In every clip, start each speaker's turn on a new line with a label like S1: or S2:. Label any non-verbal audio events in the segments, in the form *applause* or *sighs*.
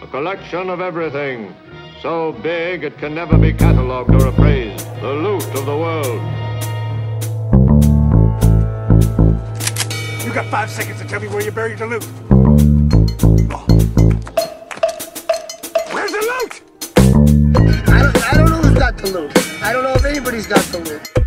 S1: a collection of everything, so big it can never be catalogued or appraised, the loot of the world.
S2: You got five seconds to tell me where you buried the loot. Where's the loot?
S3: I don't, I don't know who's got the loot. I don't know if anybody's got the loot.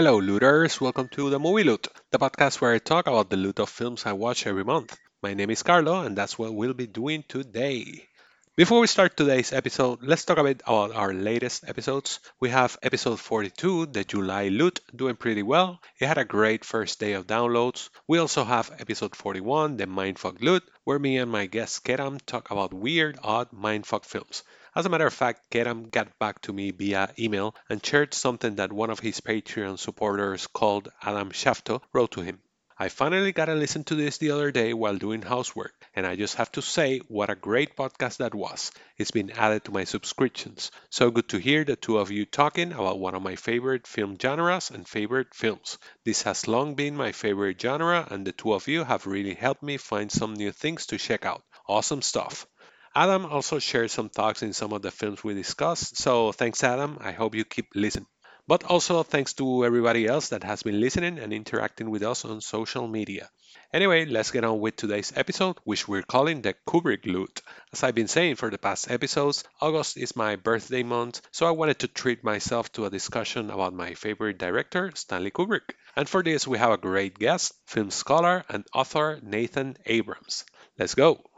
S4: Hello, looters. Welcome to the Movie Loot, the podcast where I talk about the loot of films I watch every month. My name is Carlo, and that's what we'll be doing today. Before we start today's episode, let's talk a bit about our latest episodes. We have episode 42, the July Loot, doing pretty well. It had a great first day of downloads. We also have episode 41, the Mindfuck Loot, where me and my guest Keram talk about weird, odd mindfuck films. As a matter of fact, Keram got back to me via email and shared something that one of his Patreon supporters called Adam Shafto wrote to him. I finally got to listen to this the other day while doing housework, and I just have to say what a great podcast that was. It's been added to my subscriptions. So good to hear the two of you talking about one of my favorite film genres and favorite films. This has long been my favorite genre, and the two of you have really helped me find some new things to check out. Awesome stuff. Adam also shared some thoughts in some of the films we discussed, so thanks, Adam. I hope you keep listening. But also thanks to everybody else that has been listening and interacting with us on social media. Anyway, let's get on with today's episode, which we're calling the Kubrick Loot. As I've been saying for the past episodes, August is my birthday month, so I wanted to treat myself to a discussion about my favorite director, Stanley Kubrick. And for this, we have a great guest, film scholar and author Nathan Abrams. Let's go!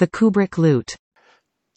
S5: The Kubrick Loot.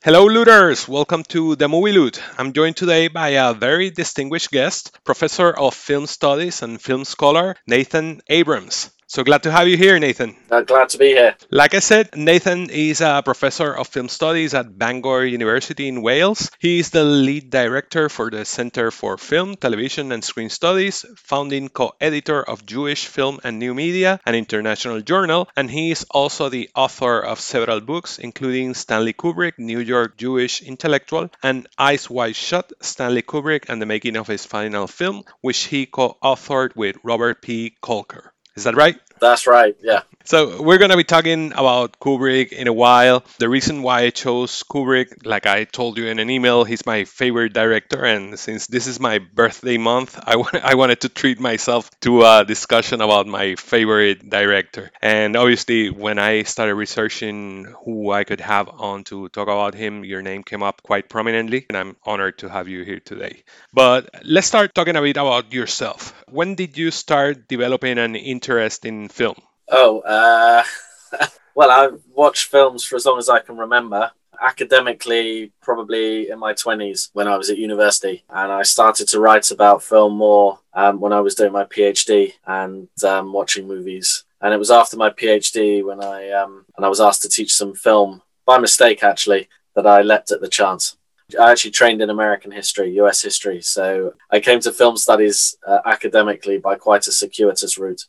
S4: Hello, looters! Welcome to the Movie Loot. I'm joined today by a very distinguished guest, Professor of Film Studies and Film Scholar, Nathan Abrams. So glad to have you here, Nathan.
S6: Uh, glad to be here.
S4: Like I said, Nathan is a professor of film studies at Bangor University in Wales. He is the lead director for the Center for Film, Television and Screen Studies, founding co editor of Jewish Film and New Media, an international journal, and he is also the author of several books, including Stanley Kubrick, New York Jewish Intellectual, and Eyes Wide Shut, Stanley Kubrick and the Making of His Final Film, which he co authored with Robert P. Kolker. Is that right?
S6: That's right, yeah.
S4: So we're going to be talking about Kubrick in a while. The reason why I chose Kubrick, like I told you in an email, he's my favorite director, and since this is my birthday month, *laughs* I, wanted to treat myself to a discussion about my favorite director. And obviously, when I started researching who I could have on to talk about him, your name came up quite prominently, and I'm honored to have you here today. But let's start talking a bit about yourself. When did you start developing an interest in film?
S6: Oh, uh, *laughs* well, I've watched films for as long as I can remember. Academically, probably in my 20s when I was at university. And I started to write about film more um, when I was doing my PhD and um, watching movies. And it was after my PhD when I um, and I was asked to teach some film by mistake, actually, that I leapt at the chance. I actually trained in American history, US history. So I came to film studies uh, academically by quite a circuitous route.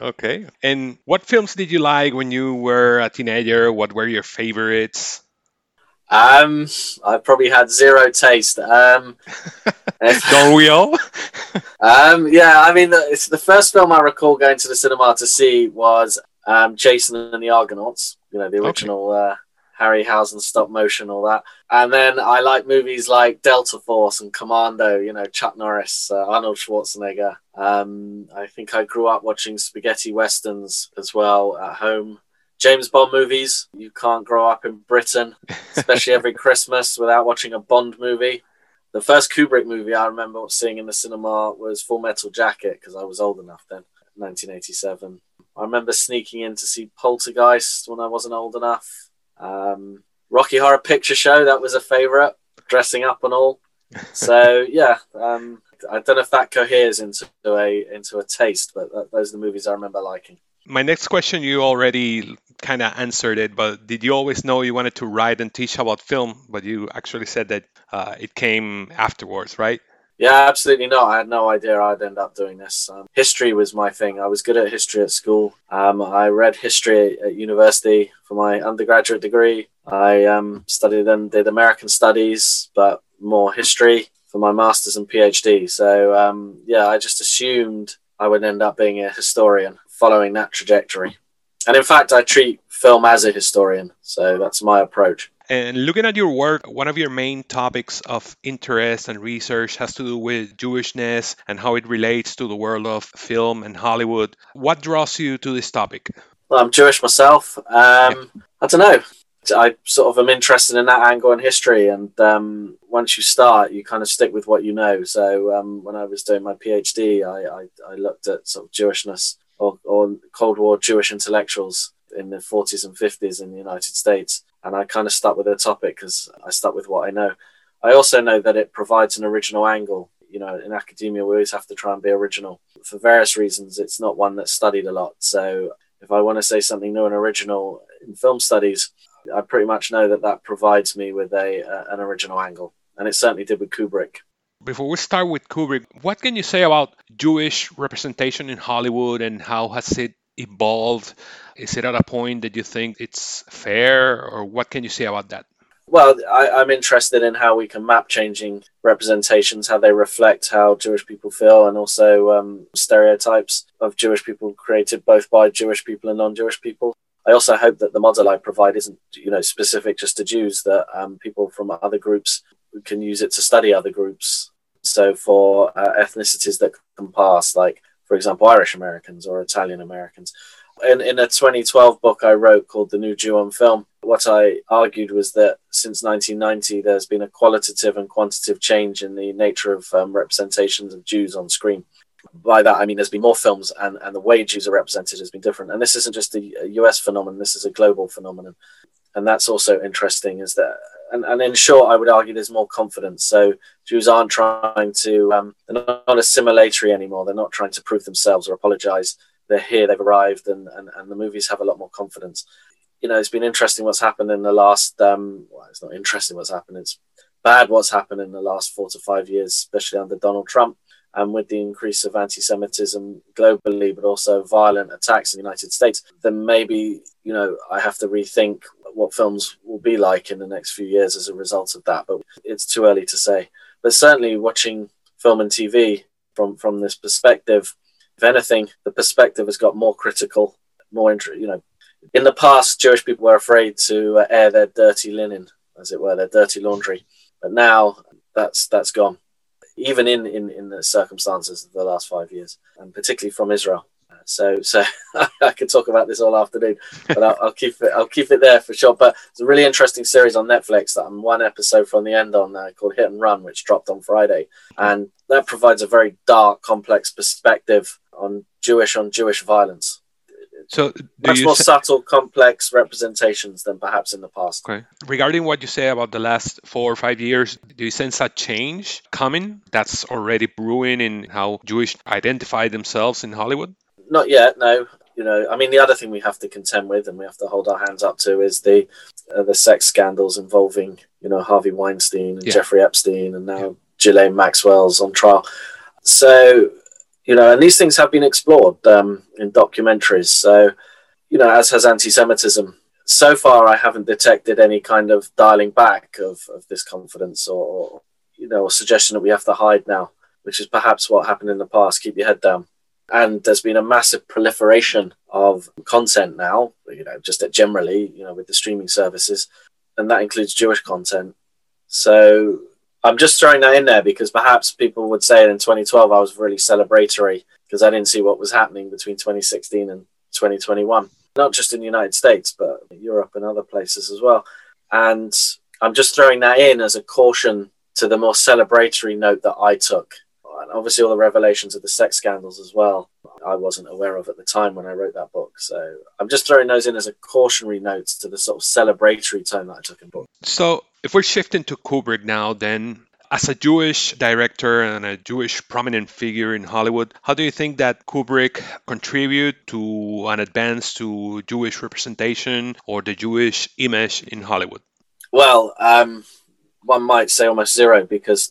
S4: Okay. And what films did you like when you were a teenager? What were your favorites?
S6: Um, I probably had zero taste. Um, *laughs*
S4: Don't we all? *laughs*
S6: um, yeah, I mean, the, it's the first film I recall going to the cinema to see was um, Jason and the Argonauts. You know, the original uh, Harryhausen stop motion, all that. And then I like movies like Delta Force and Commando. You know, Chuck Norris, uh, Arnold Schwarzenegger. Um, I think I grew up watching spaghetti westerns as well at home. James Bond movies. You can't grow up in Britain, especially every *laughs* Christmas, without watching a Bond movie. The first Kubrick movie I remember seeing in the cinema was Full Metal Jacket because I was old enough then, 1987. I remember sneaking in to see Poltergeist when I wasn't old enough. Um, Rocky Horror Picture Show, that was a favorite, dressing up and all. So, *laughs* yeah, um, I don't know if that coheres into a into a taste, but that, those are the movies I remember liking.
S4: My next question, you already kind of answered it, but did you always know you wanted to write and teach about film? But you actually said that uh, it came afterwards, right?
S6: Yeah, absolutely not. I had no idea I'd end up doing this. Um, history was my thing. I was good at history at school. Um, I read history at university for my undergraduate degree. I um, studied and did American studies, but more history for my master's and PhD. So um, yeah, I just assumed I would end up being a historian following that trajectory. And in fact, I treat film as a historian. So that's my approach.
S4: And looking at your work, one of your main topics of interest and research has to do with Jewishness and how it relates to the world of film and Hollywood. What draws you to this topic?
S6: Well, I'm Jewish myself. Um, I don't know. I sort of am interested in that angle in history, and um, once you start, you kind of stick with what you know. So um, when I was doing my PhD, I, I, I looked at sort of Jewishness or, or Cold War Jewish intellectuals in the 40s and 50s in the United States, and I kind of stuck with the topic because I stuck with what I know. I also know that it provides an original angle. You know, in academia, we always have to try and be original. For various reasons, it's not one that's studied a lot. So if I want to say something new and original in film studies, I pretty much know that that provides me with a uh, an original angle, and it certainly did with Kubrick.
S4: Before we start with Kubrick, what can you say about Jewish representation in Hollywood and how has it evolved? Is it at a point that you think it's fair, or what can you say about that?
S6: Well, I, I'm interested in how we can map changing representations, how they reflect how Jewish people feel, and also um, stereotypes of Jewish people created both by Jewish people and non-Jewish people. I also hope that the model I provide isn't, you know, specific just to Jews. That um, people from other groups can use it to study other groups. So for uh, ethnicities that can pass, like for example, Irish Americans or Italian Americans. In, in a 2012 book I wrote called The New Jew on Film, what I argued was that since 1990, there's been a qualitative and quantitative change in the nature of um, representations of Jews on screen by that I mean there's been more films and, and the way Jews are represented has been different. And this isn't just a, US phenomenon, this is a global phenomenon. And that's also interesting is that and, and in short I would argue there's more confidence. So Jews aren't trying to um, they're not, not assimilatory anymore. They're not trying to prove themselves or apologize. They're here, they've arrived and, and, and the movies have a lot more confidence. You know, it's been interesting what's happened in the last um, well, it's not interesting what's happened, it's bad what's happened in the last four to five years, especially under Donald Trump and with the increase of anti-Semitism globally, but also violent attacks in the United States, then maybe you know I have to rethink what films will be like in the next few years as a result of that. But it's too early to say. But certainly, watching film and TV from from this perspective, if anything, the perspective has got more critical, more you know. In the past, Jewish people were afraid to uh, air their dirty linen, as it were, their dirty laundry. But now that's that's gone even in, in, in the circumstances of the last five years, and particularly from Israel. So, so *laughs* I could talk about this all afternoon, but I'll, I'll, keep it. I'll keep it there for sure. But it's a really interesting series on Netflix that I'm one episode from the end on uh, called Hit and Run, which dropped on Friday, and that provides a very dark, complex perspective on Jewish on Jewish violence.
S4: So
S6: much more say- subtle, complex representations than perhaps in the past.
S4: Okay. Regarding what you say about the last four or five years, do you sense a change coming that's already brewing in how Jewish identify themselves in Hollywood?
S6: Not yet, no. You know, I mean, the other thing we have to contend with and we have to hold our hands up to is the uh, the sex scandals involving, you know, Harvey Weinstein and yeah. Jeffrey Epstein and now yeah. Ghislaine Maxwell's on trial. So you know, and these things have been explored um, in documentaries. So, you know, as has anti-Semitism. So far, I haven't detected any kind of dialing back of, of this confidence or, you know, suggestion that we have to hide now, which is perhaps what happened in the past. Keep your head down. And there's been a massive proliferation of content now, you know, just generally, you know, with the streaming services, and that includes Jewish content. So I'm just throwing that in there because perhaps people would say in 2012 I was really celebratory because I didn't see what was happening between 2016 and 2021, not just in the United States, but Europe and other places as well. And I'm just throwing that in as a caution to the more celebratory note that I took. And obviously, all the revelations of the sex scandals as well, I wasn't aware of at the time when I wrote that book. So I'm just throwing those in as a cautionary note to the sort of celebratory tone that I took in book.
S4: So if we're shifting to Kubrick now, then as a Jewish director and a Jewish prominent figure in Hollywood, how do you think that Kubrick contribute to an advance to Jewish representation or the Jewish image in Hollywood?
S6: Well, um, one might say almost zero because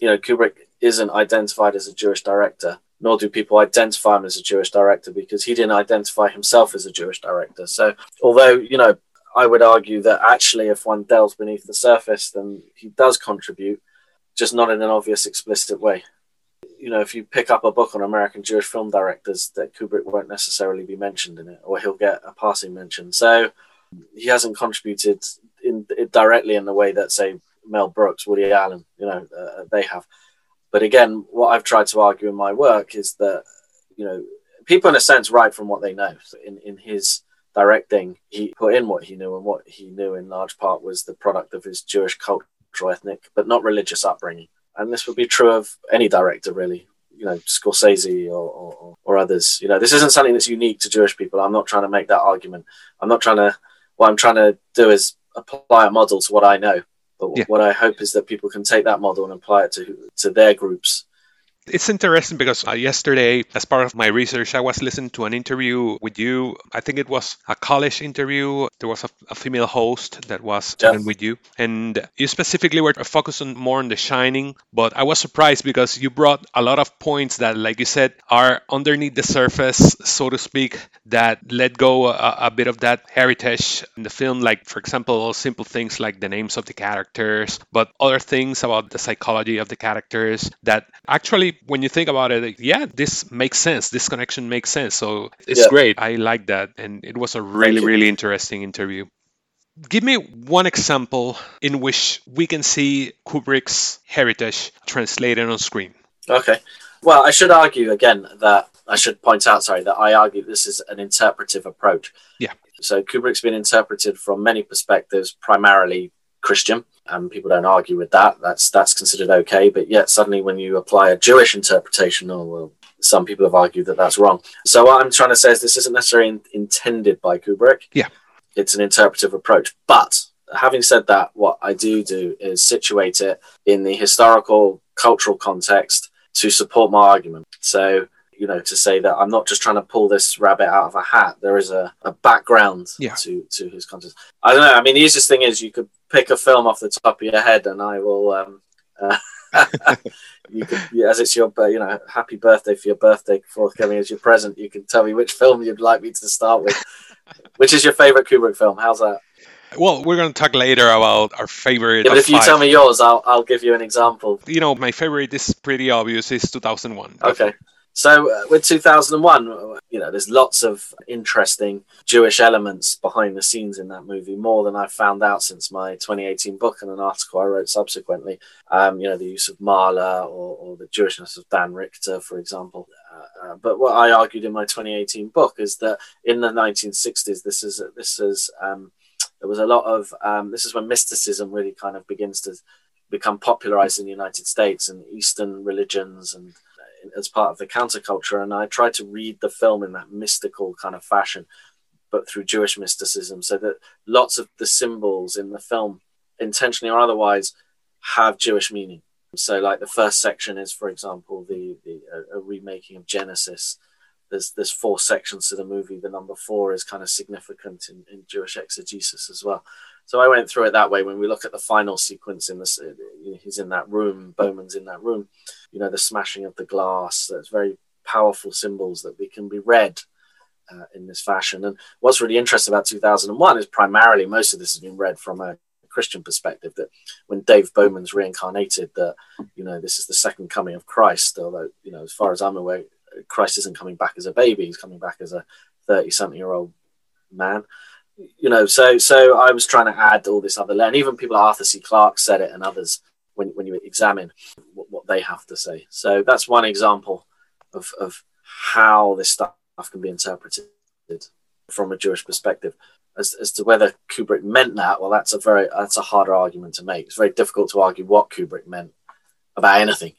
S6: you know Kubrick isn't identified as a Jewish director, nor do people identify him as a Jewish director because he didn't identify himself as a Jewish director. So, although you know I would argue that actually, if one delves beneath the surface, then he does contribute. just not in an obvious, explicit way. You know, if you pick up a book on American Jewish film directors, that Kubrick won't necessarily be mentioned in it, or he'll get a passing mention. So he hasn't contributed in, directly in the way that, say, Mel Brooks, Woody Allen, you know, uh, they have. But again, what I've tried to argue in my work is that, you know, people in a sense write from what they know. In, in his directing, he put in what he knew, and what he knew in large part was the product of his Jewish cultural, ethnic, but not religious upbringing. And this would be true of any director, really. You know, Scorsese or, or, or others. You know, this isn't something that's unique to Jewish people. I'm not trying to make that argument. I'm not trying to. What I'm trying to do is apply a model to what I know. But yeah. what I hope is that people can take that model and apply it to to their groups
S4: it's interesting because uh, yesterday, as part of my research, I was listening to an interview with you. I think it was a college interview. There was a, a female host that was talking with you, and you specifically were focused on more on The Shining. But I was surprised because you brought a lot of points that, like you said, are underneath the surface, so to speak, that let go a, a bit of that heritage in the film. Like, for example, simple things like the names of the characters, but other things about the psychology of the characters that actually when you think about it, yeah, this makes sense. This connection makes sense. So it's yeah. great. I like that. And it was a really, really interesting interview. Give me one example in which we can see Kubrick's heritage translated on screen.
S6: Okay. Well, I should argue again that I should point out, sorry, that I argue this is an interpretive approach.
S4: Yeah.
S6: So Kubrick's been interpreted from many perspectives, primarily Christian, and people don't argue with that. That's that's considered okay. But yet suddenly, when you apply a Jewish interpretation, oh well, some people have argued that that's wrong. So what I'm trying to say is this isn't necessarily in, intended by Kubrick.
S4: Yeah,
S6: it's an interpretive approach. But having said that, what I do do is situate it in the historical, cultural context to support my argument. So you know, to say that I'm not just trying to pull this rabbit out of a hat. There is a, a background
S4: yeah.
S6: to, to his content. I don't know. I mean, the easiest thing is you could pick a film off the top of your head and I will, um, uh, *laughs* you could, as it's your, you know, happy birthday for your birthday forthcoming as your present. You can tell me which film you'd like me to start with. *laughs* which is your favorite Kubrick film? How's that?
S4: Well, we're going to talk later about our favorite.
S6: Yeah, but if you
S4: five.
S6: tell me yours, I'll, I'll give you an example.
S4: You know, my favorite is pretty obvious. Is 2001.
S6: Okay. So uh, with 2001, you know, there's lots of interesting Jewish elements behind the scenes in that movie, more than I've found out since my 2018 book and an article I wrote subsequently. Um, you know, the use of Mahler or, or the Jewishness of Dan Richter, for example. Uh, uh, but what I argued in my 2018 book is that in the 1960s, this is this is um, there was a lot of um, this is when mysticism really kind of begins to become popularized in the United States and Eastern religions and as part of the counterculture, and I tried to read the film in that mystical kind of fashion, but through Jewish mysticism, so that lots of the symbols in the film, intentionally or otherwise, have Jewish meaning. So, like the first section is, for example, the, the a, remaking of Genesis. There's there's four sections to the movie. The number four is kind of significant in, in Jewish exegesis as well. So I went through it that way. When we look at the final sequence in this, he's in that room. Bowman's in that room. You know, the smashing of the glass. That's very powerful symbols that we can be read uh, in this fashion. And what's really interesting about 2001 is primarily most of this has been read from a Christian perspective. That when Dave Bowman's reincarnated, that you know this is the second coming of Christ. Although you know, as far as I'm aware, Christ isn't coming back as a baby. He's coming back as a 30 something year old man you know, so so I was trying to add all this other and even people like Arthur C. Clarke said it, and others when when you examine what, what they have to say. So that's one example of of how this stuff can be interpreted from a Jewish perspective. As, as to whether Kubrick meant that, well, that's a very that's a harder argument to make. It's very difficult to argue what Kubrick meant about anything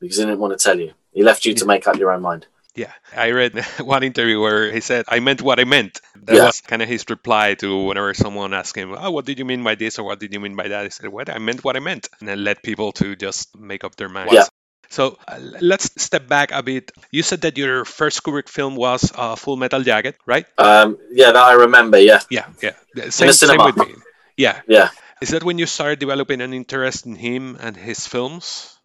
S6: because he didn't want to tell you. He left you to make up your own mind.
S4: Yeah, I read *laughs* one interview where he said, "I meant what I meant." That yeah. was kind of his reply to whenever someone asked him, "Oh, what did you mean by this?" or "What did you mean by that?" He said, "What I meant, what I meant," and then let people to just make up their minds.
S6: Yeah.
S4: So uh, let's step back a bit. You said that your first Kubrick film was uh, Full Metal Jacket, right?
S6: Um, yeah, that I remember. Yeah.
S4: Yeah, yeah. Same, same with me. Yeah.
S6: Yeah.
S4: Is that when you started developing an interest in him and his films?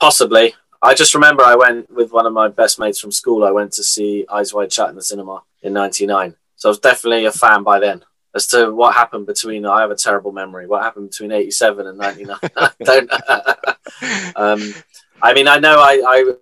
S6: Possibly. I just remember I went with one of my best mates from school. I went to see Eyes Wide Shut in the cinema in '99. So I was definitely a fan by then. as to what happened between. I have a terrible memory. What happened between '87 and '99? *laughs* I don't. *laughs* um, I mean, I know I, I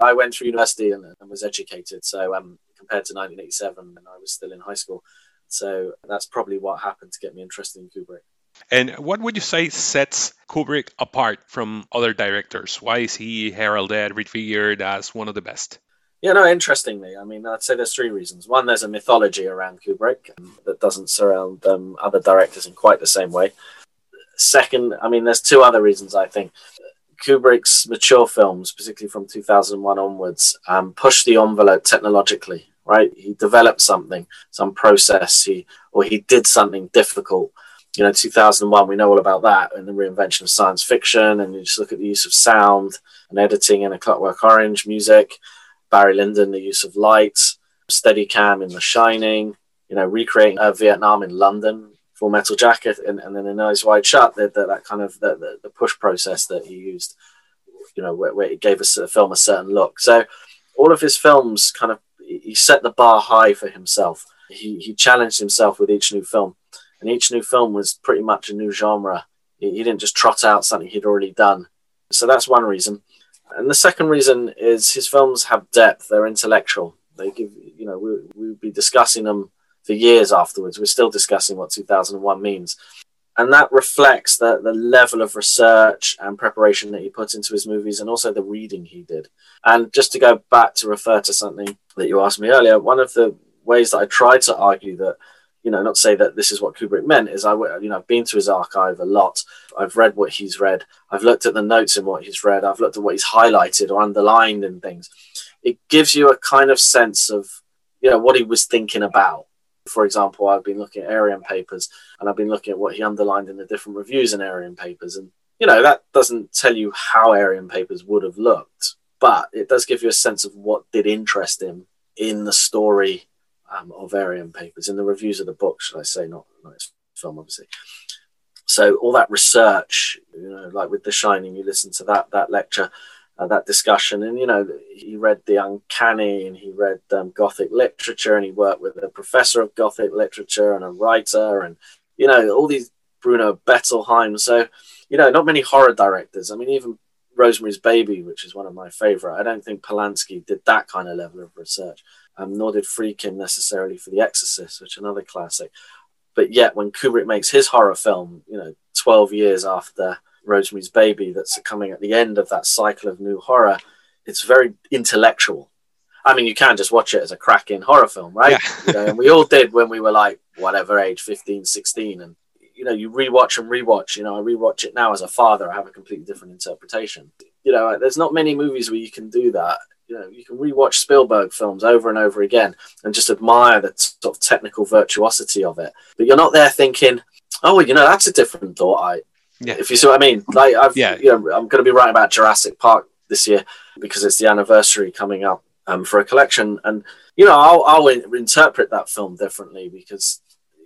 S6: I went through university and, and was educated. So um, compared to 1987, and I was still in high school. So that's probably what happened to get me interested in Kubrick.
S4: And what would you say sets Kubrick apart from other directors? Why is he heralded, revered as one of the best?
S6: Yeah, no, interestingly, I mean, I'd say there's three reasons. One, there's a mythology around Kubrick that doesn't surround um, other directors in quite the same way. Second, I mean, there's two other reasons I think. Kubrick's mature films, particularly from 2001 onwards, um, push the envelope technologically. Right, he developed something, some process, he or he did something difficult. You know, 2001, we know all about that, and the reinvention of science fiction. And you just look at the use of sound and editing in A Clockwork Orange, music, Barry Lyndon, the use of light, Steadicam in The Shining. You know, recreating uh, Vietnam in London, Full Metal Jacket, and, and then in Eyes Wide Shut, that that kind of the, the, the, push process that he used, you know, where, where it gave us a film a certain look. So all of his films kind of he set the bar high for himself. He, he challenged himself with each new film, and each new film was pretty much a new genre. He, didn't just trot out something he'd already done. So that's one reason. And the second reason is his films have depth. They're intellectual. They give, you know, we, we'd be discussing them for years afterwards. We're still discussing what 2001 means. And that reflects the, the level of research and preparation that he put into his movies and also the reading he did. And just to go back to refer to something that you asked me earlier, one of the ways that I tried to argue that, you know, not say that this is what Kubrick meant is I, you know, I've been to his archive a lot. I've read what he's read. I've looked at the notes in what he's read. I've looked at what he's highlighted or underlined in things. It gives you a kind of sense of, you know, what he was thinking about. For example, I've been looking at Aryan papers and I've been looking at what he underlined in the different reviews in Aryan papers. And, you know, that doesn't tell you how Aryan papers would have looked but it does give you a sense of what did interest him in the story um, Papers, in the reviews of the book, should I say, not, not his film, obviously. So all that research, you know, like with The Shining, you listen to that that lecture, uh, that discussion, and you know, he read The Uncanny, and he read um, Gothic literature, and he worked with a professor of Gothic literature and a writer, and you know, all these Bruno Bettelheim. So, you know, not many horror directors. I mean, even Rosemary's Baby, which is one of my favorite. I don't think Polanski did that kind of level of research, um, nor did Friedkin necessarily for The Exorcist, which another classic. But yet, when Kubrick makes his horror film, you know, 12 years after Rosemary's Baby, that's coming at the end of that cycle of new horror, it's very intellectual. I mean, you can just watch it as a cracking horror film, right? Yeah. you know, and we all did when we were like, whatever age, 15, 16. And you know, you rewatch and rewatch. You know, I rewatch it now as a father. I have a completely different interpretation. You know, there's not many movies where you can do that. You know, you can rewatch Spielberg films over and over again and just admire the sort of technical virtuosity of it. But you're not there thinking, oh, you know, that's a different thought. I, yeah. if you see what I mean. Like, I've, yeah. you know, I'm going to be writing about Jurassic Park this year because it's the anniversary coming up um, for a collection, and you know, I'll, I'll interpret that film differently because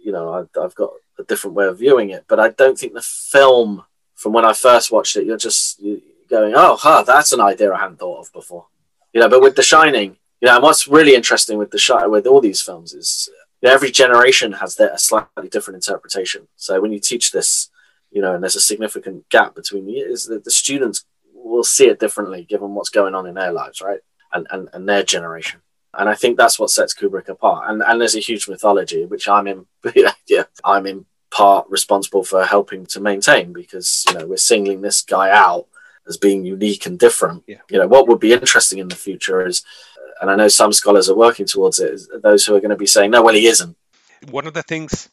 S6: you know I've, I've got a different way of viewing it. But I don't think the film, from when I first watched it, you're just going, "Oh, huh, that's an idea I hadn't thought of before." You know, but with The Shining, you know, and what's really interesting with the Shining, with all these films is you know, every generation has their a slightly different interpretation. So when you teach this, you know, and there's a significant gap between the is that the students will see it differently given what's going on in their lives, right? And and, and their generation and I think that's what sets Kubrick apart. And and there's a huge mythology which I'm in. *laughs* Yeah, I'm in part responsible for helping to maintain because you know we're singling this guy out as being unique and different.
S4: Yeah.
S6: You know what would be interesting in the future is, uh, and I know some scholars are working towards it. Is those who are going to be saying, no, well, he isn't.
S4: One of the things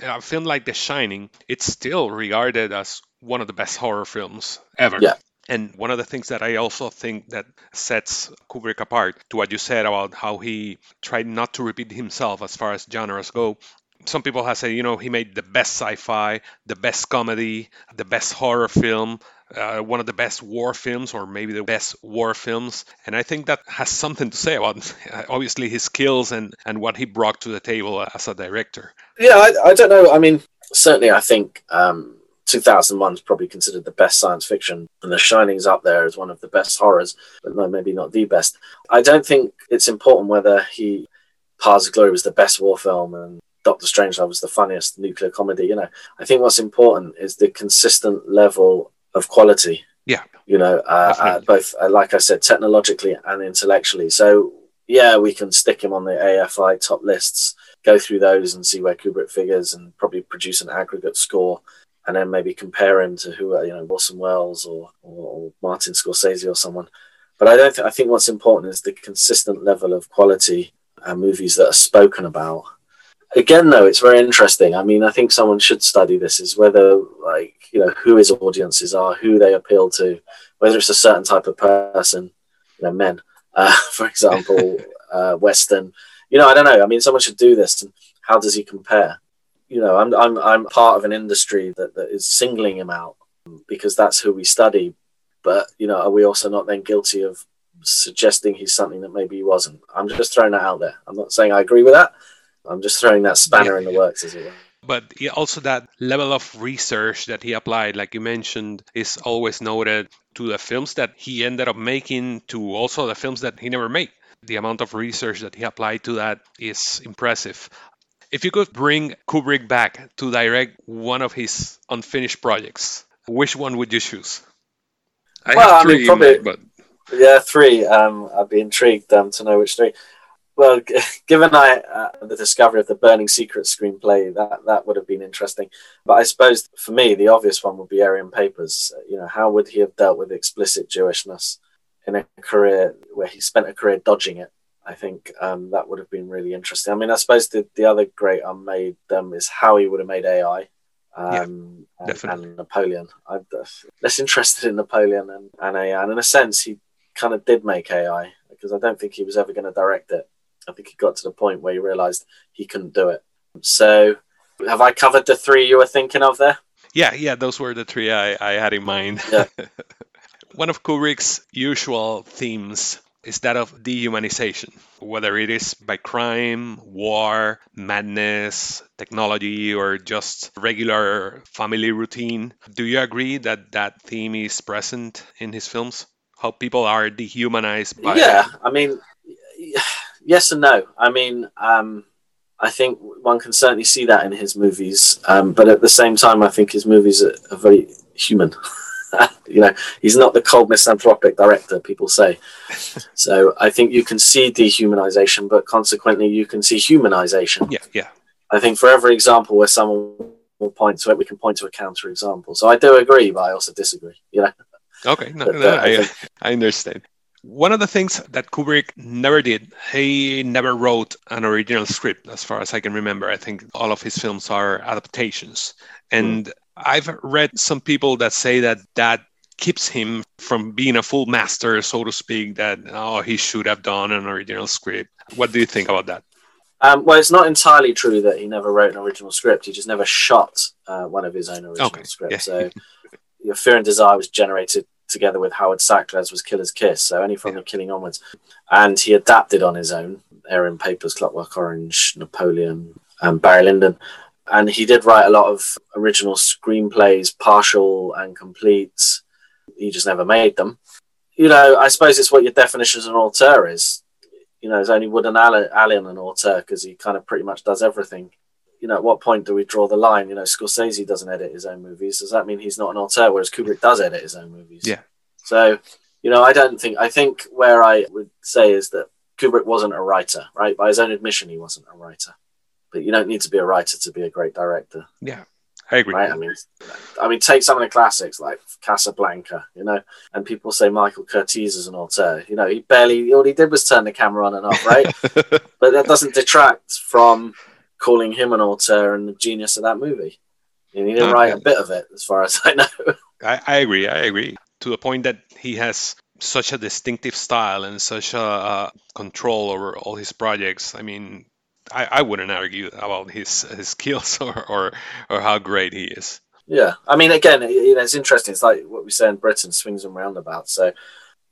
S4: a film like The Shining, it's still regarded as one of the best horror films ever.
S6: Yeah.
S4: And one of the things that I also think that sets Kubrick apart to what you said about how he tried not to repeat himself as far as genres go. Some people have said, you know, he made the best sci-fi, the best comedy, the best horror film, uh, one of the best war films, or maybe the best war films. And I think that has something to say about, *laughs* obviously, his skills and, and what he brought to the table as a director.
S6: Yeah, I, I don't know. I mean, certainly, I think um, 2001 is probably considered the best science fiction, and The Shining's up there as one of the best horrors, but no, maybe not the best. I don't think it's important whether he Paths of Glory was the best war film and Doctor Strangelove was the funniest nuclear comedy. You know, I think what's important is the consistent level of quality.
S4: Yeah.
S6: You know, uh, uh, both uh, like I said, technologically and intellectually. So yeah, we can stick him on the AFI top lists, go through those and see where Kubrick figures, and probably produce an aggregate score, and then maybe compare him to who you know Orson Welles or, or, or Martin Scorsese or someone. But I don't. Th- I think what's important is the consistent level of quality and movies that are spoken about. Again, though, it's very interesting. I mean, I think someone should study this: is whether, like, you know, who his audiences are, who they appeal to, whether it's a certain type of person, you know, men, *laughs* uh, for example, *laughs* uh, Western. You know, I don't know. I mean, someone should do this. And how does he compare? You know, I'm I'm I'm part of an industry that, that is singling him out because that's who we study. But you know, are we also not then guilty of suggesting he's something that maybe he wasn't? I'm just throwing that out there. I'm not saying I agree with that. I'm just throwing that spanner in the works, as it were.
S4: But also that level of research that he applied, like you mentioned, is always noted to the films that he ended up making, to also the films that he never made. The amount of research that he applied to that is impressive. If you could bring Kubrick back to direct one of his unfinished projects, which one would you choose? I
S6: Well,
S4: have
S6: I mean,
S4: three in
S6: probably-
S4: but
S6: Yeah, three. Um, I'd be intrigued um, to know which three. Well, g- *laughs* given I uh, the discovery of the Burning Secret screenplay, that that would have been interesting. But I suppose for me, the obvious one would be Aryan Papers. You know, how would he have dealt with explicit Jewishness in a career where he spent a career dodging it? I think um, that would have been really interesting. I mean, I suppose the, the other great unmade um, is how he would have made AI. Um, and-
S4: definitely.
S6: and Napoleon. I'm uh, less interested in Napoleon and, and AI. And in a sense, he kind of did make AI because I don't think he was ever going to direct it. I think he got to the point where he realized he couldn't do it. So, have I covered the three you were thinking of there?
S4: Yeah, yeah, those were the three I, I had in mind.
S6: Yeah. *laughs*
S4: One of Kubrick's usual themes is that of dehumanization, whether it is by crime, war, madness, technology, or just regular family routine. Do you agree that that theme is present in his films? How people are dehumanized by
S6: yeah, I mean, yes and no. I mean, um, I think one can certainly see that in his movies, um, but at the same time, I think his movies are, are very human. *laughs* you know, he's not the cold misanthropic director people say. *laughs* so I think you can see dehumanization, but consequently, you can see humanization.
S4: Yeah, yeah.
S6: I think for every example where someone will point to it, we can point to a counter example. So I do agree, but I also disagree. You know,
S4: Okay, no,
S6: But,
S4: no,
S6: uh, I
S4: I, I understand. One of the things that Kubrick never did, he never wrote an original script, as far as I can remember. I think all of his films are adaptations. And I've read some people that say that that keeps him from being a full master, so to speak, that, oh, he should have done an original script. What do you think about that?
S6: Um, well, it's not entirely true that he never wrote an original script. He just never shot uh, one of his own original
S4: Okay,
S6: scripts.
S4: yeah.
S6: So, *laughs* your Fear and Desire was generated together with Howard Sackler's was Killer's Kiss. So only from
S4: Yeah.
S6: the Killing onwards, and he adapted on his own. Aryan Papers, Clockwork Orange, Napoleon, and Barry Lyndon. And he did write a lot of original screenplays, partial and complete. He just never made them. You know, I suppose it's what your definition of an auteur is you know, there's only Woody Allen, Allen an auteur because he kind of pretty much does everything. You know, at what point do we draw the line? You know, Scorsese doesn't edit his own movies. Does that mean he's not an auteur? Whereas Kubrick does edit his own movies.
S4: Yeah.
S6: So, you know, I don't think, I think where I would say is that Kubrick wasn't a writer, right? By his own admission, he wasn't a writer. But you don't need to be a writer to be a great director,
S4: Yeah, I agree.
S6: right? I mean, I mean, take some of the classics like Casablanca, you know, and people say Michael Curtiz is an auteur. You know, he barely, all he did was turn the camera on and off, right? *laughs* but that doesn't detract from calling him an auteur and the genius of that movie. And he didn't
S4: No,
S6: write
S4: yeah.
S6: a bit of it, as far as *laughs* I know.
S4: I, I agree. I agree to the point that he has such a distinctive style and such a uh, control over all his projects. I mean, I, I wouldn't argue about his, his *laughs* skills or, or or how great he is.
S6: yeah, I mean, again, it- you know, it's interesting. It's like what we say in Britain, swings and roundabouts. So,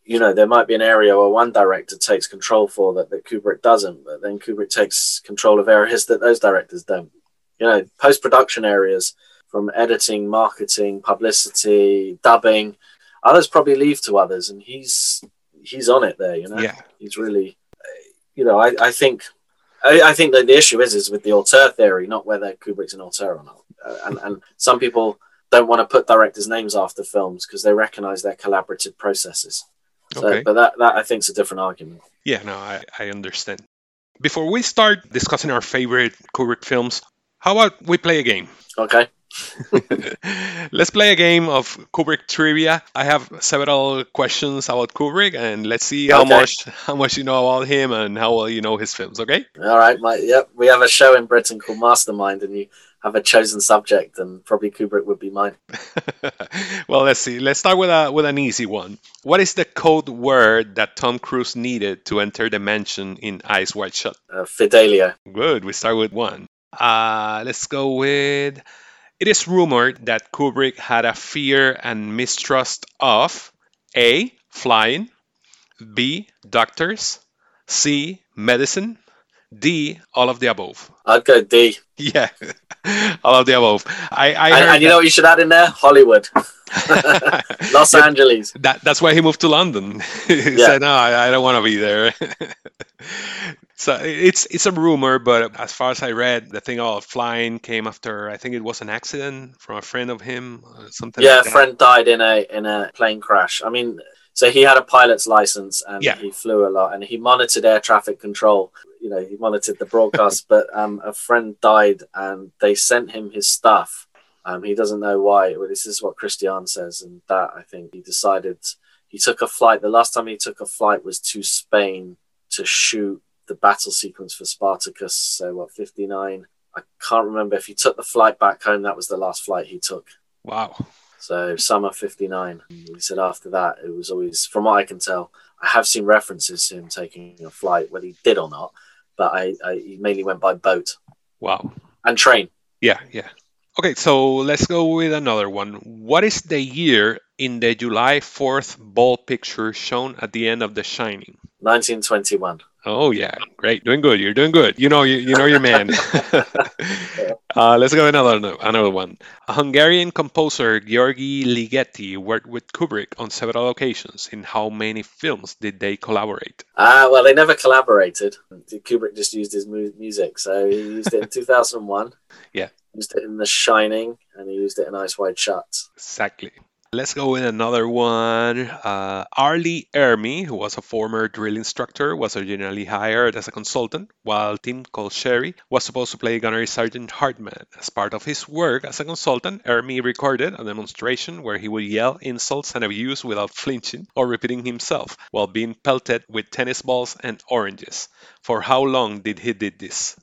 S6: you know, there might be an area where one director takes control for that that Kubrick doesn't, but then Kubrick takes control of areas that those directors don't. You know, post production areas from editing, marketing, publicity, dubbing. Others probably leave to others, and he's he's on it there. You know,
S4: Yeah,
S6: he's really, you know, I, I think I, I think that the issue is is with the auteur theory, not whether Kubrick's an auteur or not. Uh, and and some people don't want to put directors' names after films because they recognise their collaborative processes. So,
S4: Okay.
S6: But that, that I think is a different argument.
S4: Yeah, no, I, I understand. Before we start discussing our favorite Kubrick films, how about we play a game?
S6: Okay. *laughs*
S4: let's play a game of Kubrick trivia. I have several questions about Kubrick, and let's see how
S6: Okay.
S4: much how much you know about him and how well you know his films. Okay?
S6: All right. My, yep. We have a show in Britain called Mastermind, and you have a chosen subject, and probably Kubrick would be mine. *laughs*
S4: well, let's see. Let's start with a with an easy one. What is the code word that Tom Cruise needed to enter the mansion in Eyes Wide Shut?
S6: Uh, Fidelio.
S4: Good. We start with one. Uh, let's go with. It is rumored that Kubrick had a fear and mistrust of A. Flying, B. Doctors, C. Medicine, D. All of the above.
S6: I'd go D. *laughs*
S4: Yeah, all of the above. I, I
S6: And,
S4: heard
S6: and you know what you should add in there? Hollywood, *laughs* Los Angeles.
S4: That, that's why he moved to London. *laughs* he
S6: Yeah.
S4: said, "No, I, I don't want to be there." *laughs* so it's it's a rumor, but as far as I read, the thing about flying came after I think it was an accident from a friend of him, or something.
S6: Yeah,
S4: like
S6: a friend died in a in a plane crash. I mean, so he had a pilot's license and
S4: Yeah.
S6: he flew a lot, and he monitored air traffic control. You know, he monitored the broadcast. *laughs* but um, a friend died, and they sent him his stuff. Um, he doesn't know why. Well, this is what Christiane says, and that I think he decided he took a flight. The last time he took a flight was to Spain to shoot the battle sequence for Spartacus. So what, fifty nine? I can't remember if he took the flight back home. That was the last flight he took.
S4: Wow.
S6: So summer '59. He said after that it was always, from what I can tell, I have seen references to him taking a flight, whether he did or not. But I, I mainly went by boat
S4: Wow.
S6: and train.
S4: Yeah, yeah. Okay, so let's go with another one. What is the year in the July 4th ball picture shown at the end of The Shining?
S6: 1921.
S4: Oh yeah, great, doing good. You're doing good. You know, you, you know your man. *laughs* *laughs* uh, let's go another another one. A Hungarian composer Georgi Ligeti worked with Kubrick on several occasions. In how many films did they collaborate?
S6: Ah, well, they never collaborated. Kubrick just used his mu- music, so he used it in *laughs* 2001.
S4: Yeah.
S6: Used it in The Shining, and he used it in Eyes Wide Shut.
S4: Exactly. Let's go with another one. Uh, R. Lee Ermey, who was a former drill instructor, was originally hired as a consultant, while Tim Colceri was supposed to play Gunnery Sergeant Hartman. As part of his work as a consultant, Ermey recorded a demonstration where he would yell insults and abuse without flinching or repeating himself, while being pelted with tennis balls and oranges. For how long did he did this?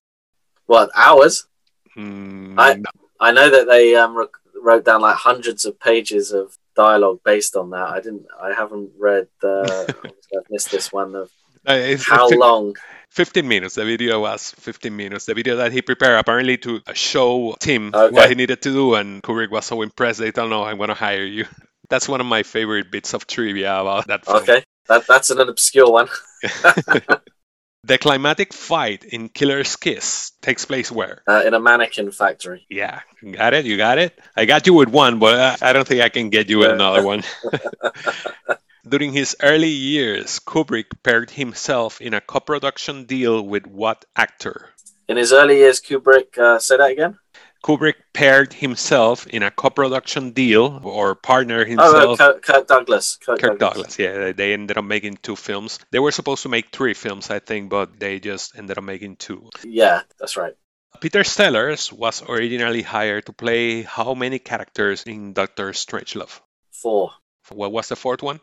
S6: What hours?
S4: Hmm,
S6: I- I know that they um, rec- wrote down like hundreds of pages of dialogue based on that. I didn't. I haven't read. Uh, *laughs* I've missed this one of
S4: uh,
S6: how
S4: it's-
S6: long.
S4: 15 minutes. The video was 15 minutes. The video that he prepared apparently to show Tim
S6: Okay.
S4: what he needed to do, and Kubrick was so impressed. They told, "No, I'm going to hire you." *laughs* That's one of my favorite bits of trivia about that film.
S6: Okay, that that's an obscure one. *laughs*
S4: The climatic fight in Killer's Kiss takes place where?
S6: Uh, in a mannequin factory.
S4: Yeah, got it. You got it. I got you with one, but uh, I don't think I can get you with another one. *laughs* *laughs* During his early years, Kubrick paired himself in a co-production deal with what actor?
S6: In his early years, Kubrick. Uh, say that again.
S4: Kubrick paired himself in a co-production deal or partner
S6: Oh, uh,
S4: himself.
S6: Kirk, Kirk Douglas. Kirk,
S4: Kirk Douglas, yeah, they- ended up making two films. They were supposed to make three films, I think, but they just ended up making two.
S6: Yeah, that's right.
S4: Peter Sellers was originally hired to play how many characters in Doctor Strangelove?
S6: Four.
S4: What was the fourth one?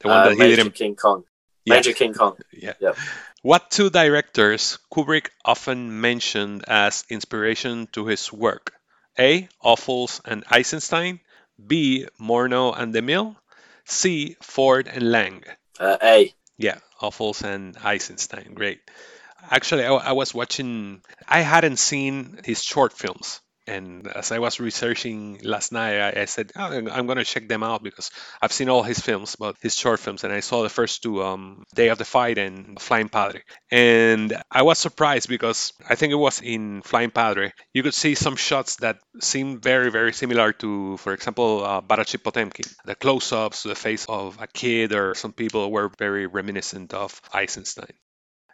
S4: The one
S6: Uh,
S4: that he didn't.
S6: King Kong.
S4: Yeah.
S6: Major King Kong.
S4: Yeah.
S6: Yep.
S4: What two directors Kubrick often mentioned as inspiration to his work? A. Ophuls and Eisenstein. B. Murnau and DeMille. C. Ford and Lang.
S6: Uh, A.
S4: Yeah, Ophuls and Eisenstein. Great. Actually, I, I was watching. I hadn't seen his short films, and as I was researching last night, I, I said oh, I'm going to check them out because I've seen all his films, but his short films, and I saw the first two, um, Day of the Fight and Flying Padre, and I was surprised because I think it was in Flying Padre. You could see some shots that seemed very, very similar to, for example, uh, Battleship Potemkin. The close-ups, the face of a kid, or some people were very reminiscent of Eisenstein.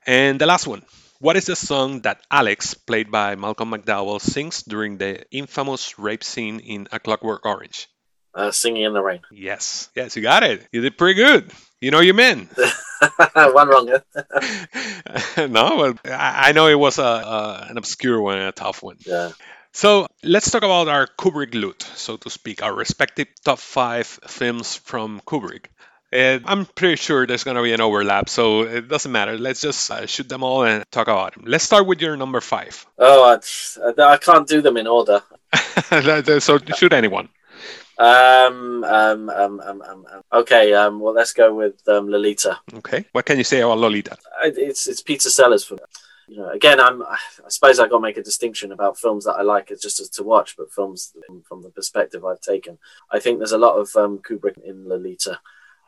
S4: And the last one. What is the song that Alex, played by Malcolm McDowell, sings during the infamous rape scene in A Clockwork Orange?
S6: Uh, Singing in the Rain.
S4: Yes, yes, you got it. You did pretty good. You know your men. *laughs*
S6: One wrong. *laughs*
S4: no, well, I know it was a, a an obscure one and a tough one.
S6: yeah.
S4: So let's talk about our Kubrick loot, so to speak, our respective top five films from Kubrick. And I'm pretty sure there's going to be an overlap, so it doesn't matter. Let's just uh, shoot them all and talk about them. Let's start with your number five.
S6: Oh, I, I can't do them in order. *laughs*
S4: so shoot anyone.
S6: Um, um, um, um, um, um. Okay. Um. Well, let's go with um, Lolita.
S4: Okay. What can you say about Lolita?
S6: It's it's Peter Sellers for me. You know, again, I'm. I suppose I got to make a distinction about films that I like as just as to watch, but films from, from the perspective I've taken. I think there's a lot of um, Kubrick in Lolita.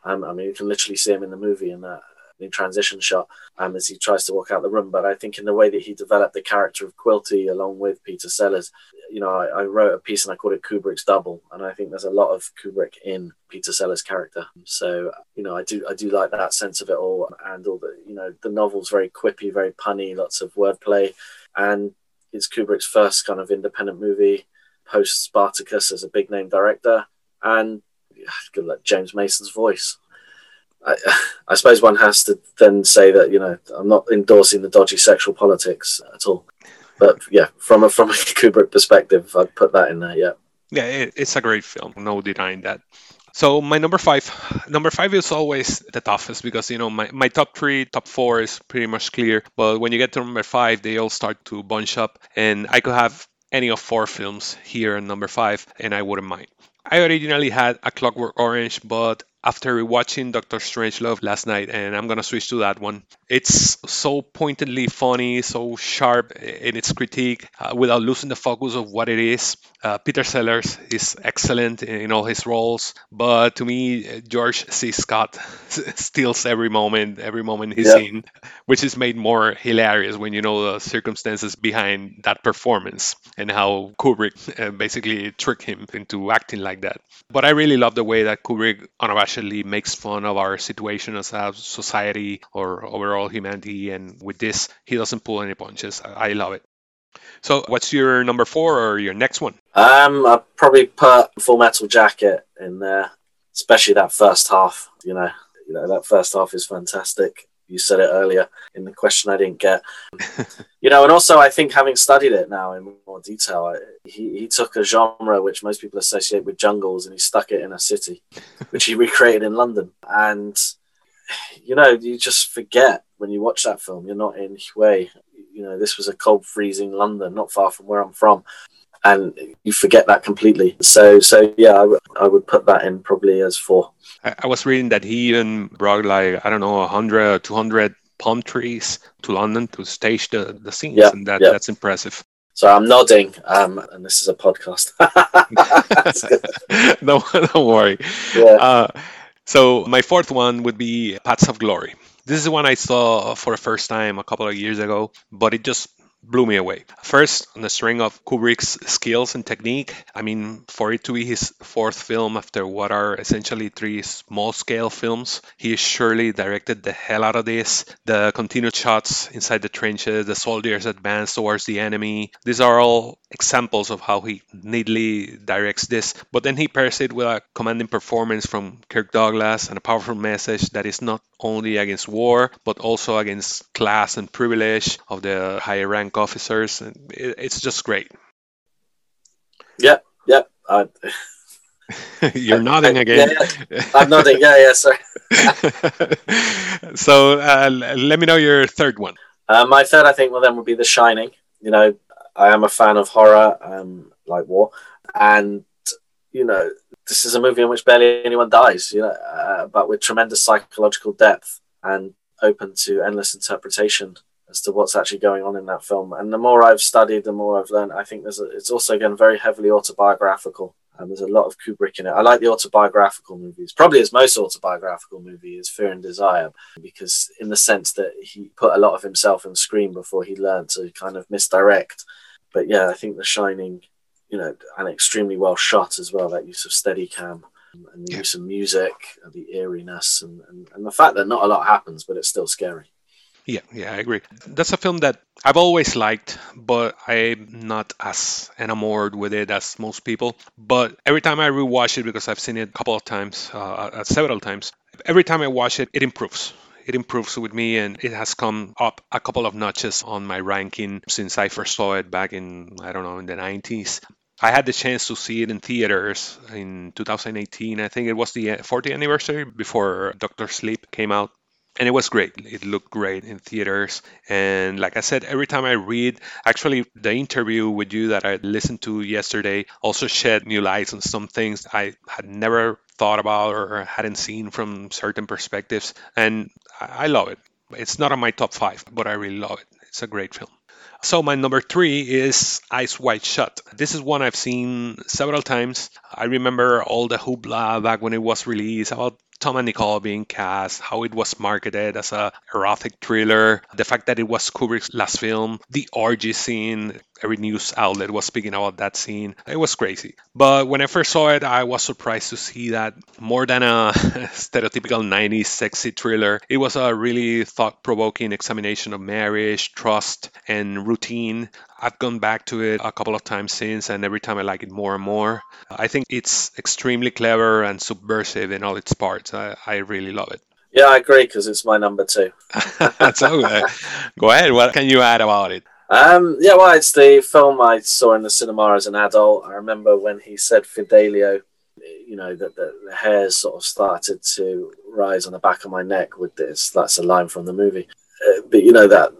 S6: Um, I mean, you can literally see him in the movie in that in transition shot um, as he tries to walk out the room. But I think in the way that he developed the character of Quilty along with Peter Sellers, you know, I, I wrote a piece and I called it Kubrick's Double, and I think there's a lot of Kubrick in Peter Sellers' character. So you know, I do I do like that sense of it all, and all the you know the novel's very quippy, very punny, lots of wordplay, and it's Kubrick's first kind of independent movie post Spartacus as a big name director, and *sighs* good James Mason's voice. I, *sighs* I suppose one has to then say that you know I'm not endorsing the dodgy sexual politics at all, but yeah, from a from a *laughs* Kubrick perspective, I'd put that in there. Yeah.
S4: Yeah, it, it's a great film. No denying that. So my number five, number five is always the toughest because you know my, my top three, top four is pretty much clear. But when you get to number five, they all start to bunch up, and I could have any of four films here in number five, and I wouldn't mind. I originally had A Clockwork Orange, but after rewatching Doctor Strangelove last night, and I'm gonna switch to that one. It's so pointedly funny, so sharp in its critique, uh, without losing the focus of what it is. Uh, Peter Sellers is excellent in all his roles, but to me, George C. Scott *laughs* steals every moment, every moment he's
S6: Yeah.
S4: in, which is made more hilarious when you know the circumstances behind that performance and how Kubrick uh, basically tricked him into acting like that. But I really love the way that Kubrick unabashedly makes fun of our situation as a society or overall humanity, and with this, he doesn't pull any punches. I I love it. So, what's your number four or your next one?
S6: Um, I'd probably put Full Metal Jacket in there, especially that first half. You know, you know that first half is fantastic. You said it earlier in the question I didn't get. *laughs* you know, and also I think having studied it now in more detail, I, he he took a genre which most people associate with jungles and he stuck it in a city, *laughs* which he recreated in London. And you know, you just forget when you watch that film. You're not in Hue. You know, this was a cold, freezing London, not far from where I'm from and you forget that completely. So, so yeah, I, w- I would put that in probably as four.
S4: I, I was reading that he even brought like I don't know 100 or 200 palm trees to London to stage the, the scenes,
S6: Yeah,
S4: and that,
S6: yeah.
S4: that's impressive.
S6: So I'm nodding, um, and this is a podcast. *laughs* no,
S4: don't, worry.
S6: yeah.
S4: Uh, so my fourth one would be Paths of Glory. This is one I saw for the first time a couple of years ago, but it just blew me away. First, on the string of Kubrick's skills and technique, I mean, for it to be his fourth film after what are essentially three small scale films, he surely directed the hell out of this. The continued shots inside the trenches, the soldiers advance towards the enemy, these are all examples of how he neatly directs this. But then he pairs it with a commanding performance from Kirk Douglas and a powerful message that is not only against war, but also against class and privilege of the higher rank officers. And it- It's just great.
S6: yeah, yeah. I, *laughs*
S4: You're nodding *laughs* again.
S6: Yeah, I'm nodding. Yeah, yeah. Sorry. *laughs*
S4: so uh, let me know your third one.
S6: Uh, my third, I think, well, then would be The Shining. You know, I am a fan of horror, um, like war, and you know, this is a movie in which barely anyone dies. You know, uh, but with tremendous psychological depth and open to endless interpretation as to what's actually going on in that film. And the more I've studied, the more I've learned. I think there's a, it's also again very heavily autobiographical. And there's a lot of Kubrick in it. I like the autobiographical movies. Probably his most autobiographical movie is Fear and Desire, because in the sense that he put a lot of himself on screen before he learned to kind of misdirect. But yeah, I think The Shining, you know, and extremely well shot as well. That use of Steadicam and the
S4: Yeah.
S6: use of music, and the eeriness, and, and, and the fact that not a lot happens, but it's still scary.
S4: Yeah, yeah, I agree. That's a film that I've always liked, but I'm not as enamored with it as most people. But every time I rewatch it, because I've seen it a couple of times, uh, uh, several times, every time I watch it, it improves. It improves with me, and it has come up a couple of notches on my ranking since I first saw it back in, I don't know, in the 90s. I had the chance to see it in theaters in 2018. I think it was the 40th anniversary before Doctor Sleep came out and it was great. It looked great in theaters. And like I said, every time I read, actually, the interview with you that I listened to yesterday also shed new lights on some things I had never thought about or hadn't seen from certain perspectives. And I love it. It's not on my top five, but I really love it. It's a great film. So my number three is Eyes Wide Shut. This is one I've seen several times. I remember all the hoopla back when it was released about Tom and Nicole being cast, how it was marketed as a erotic thriller, the fact that it was Kubrick's last film, the orgy scene, every news outlet was speaking about that scene. It was crazy. But when I first saw it, I was surprised to see that more than a *laughs* stereotypical 90s sexy thriller, it was a really thought provoking examination of marriage, trust, and routine. I've gone back to it a couple of times since, and every time I like it more and more. I think it's extremely clever and subversive in all its parts. I, I really love it.
S6: Yeah, I agree because it's my number two. *laughs*
S4: That's uh, go ahead. What can you add about it?
S6: Um, yeah, well, it's the film I saw in the cinema as an adult. I remember when he said Fidelio, you know, that the, the hairs sort of started to rise on the back of my neck with this. That's a line from the movie. Uh, but, you know, that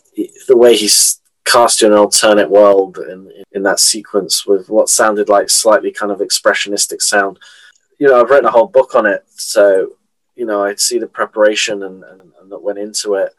S6: the way he's cast you in an alternate world in, in that sequence with what sounded like slightly kind of expressionistic sound. You know, I've written a whole book on it. So, you know, I'd see the preparation and, and, and that went into it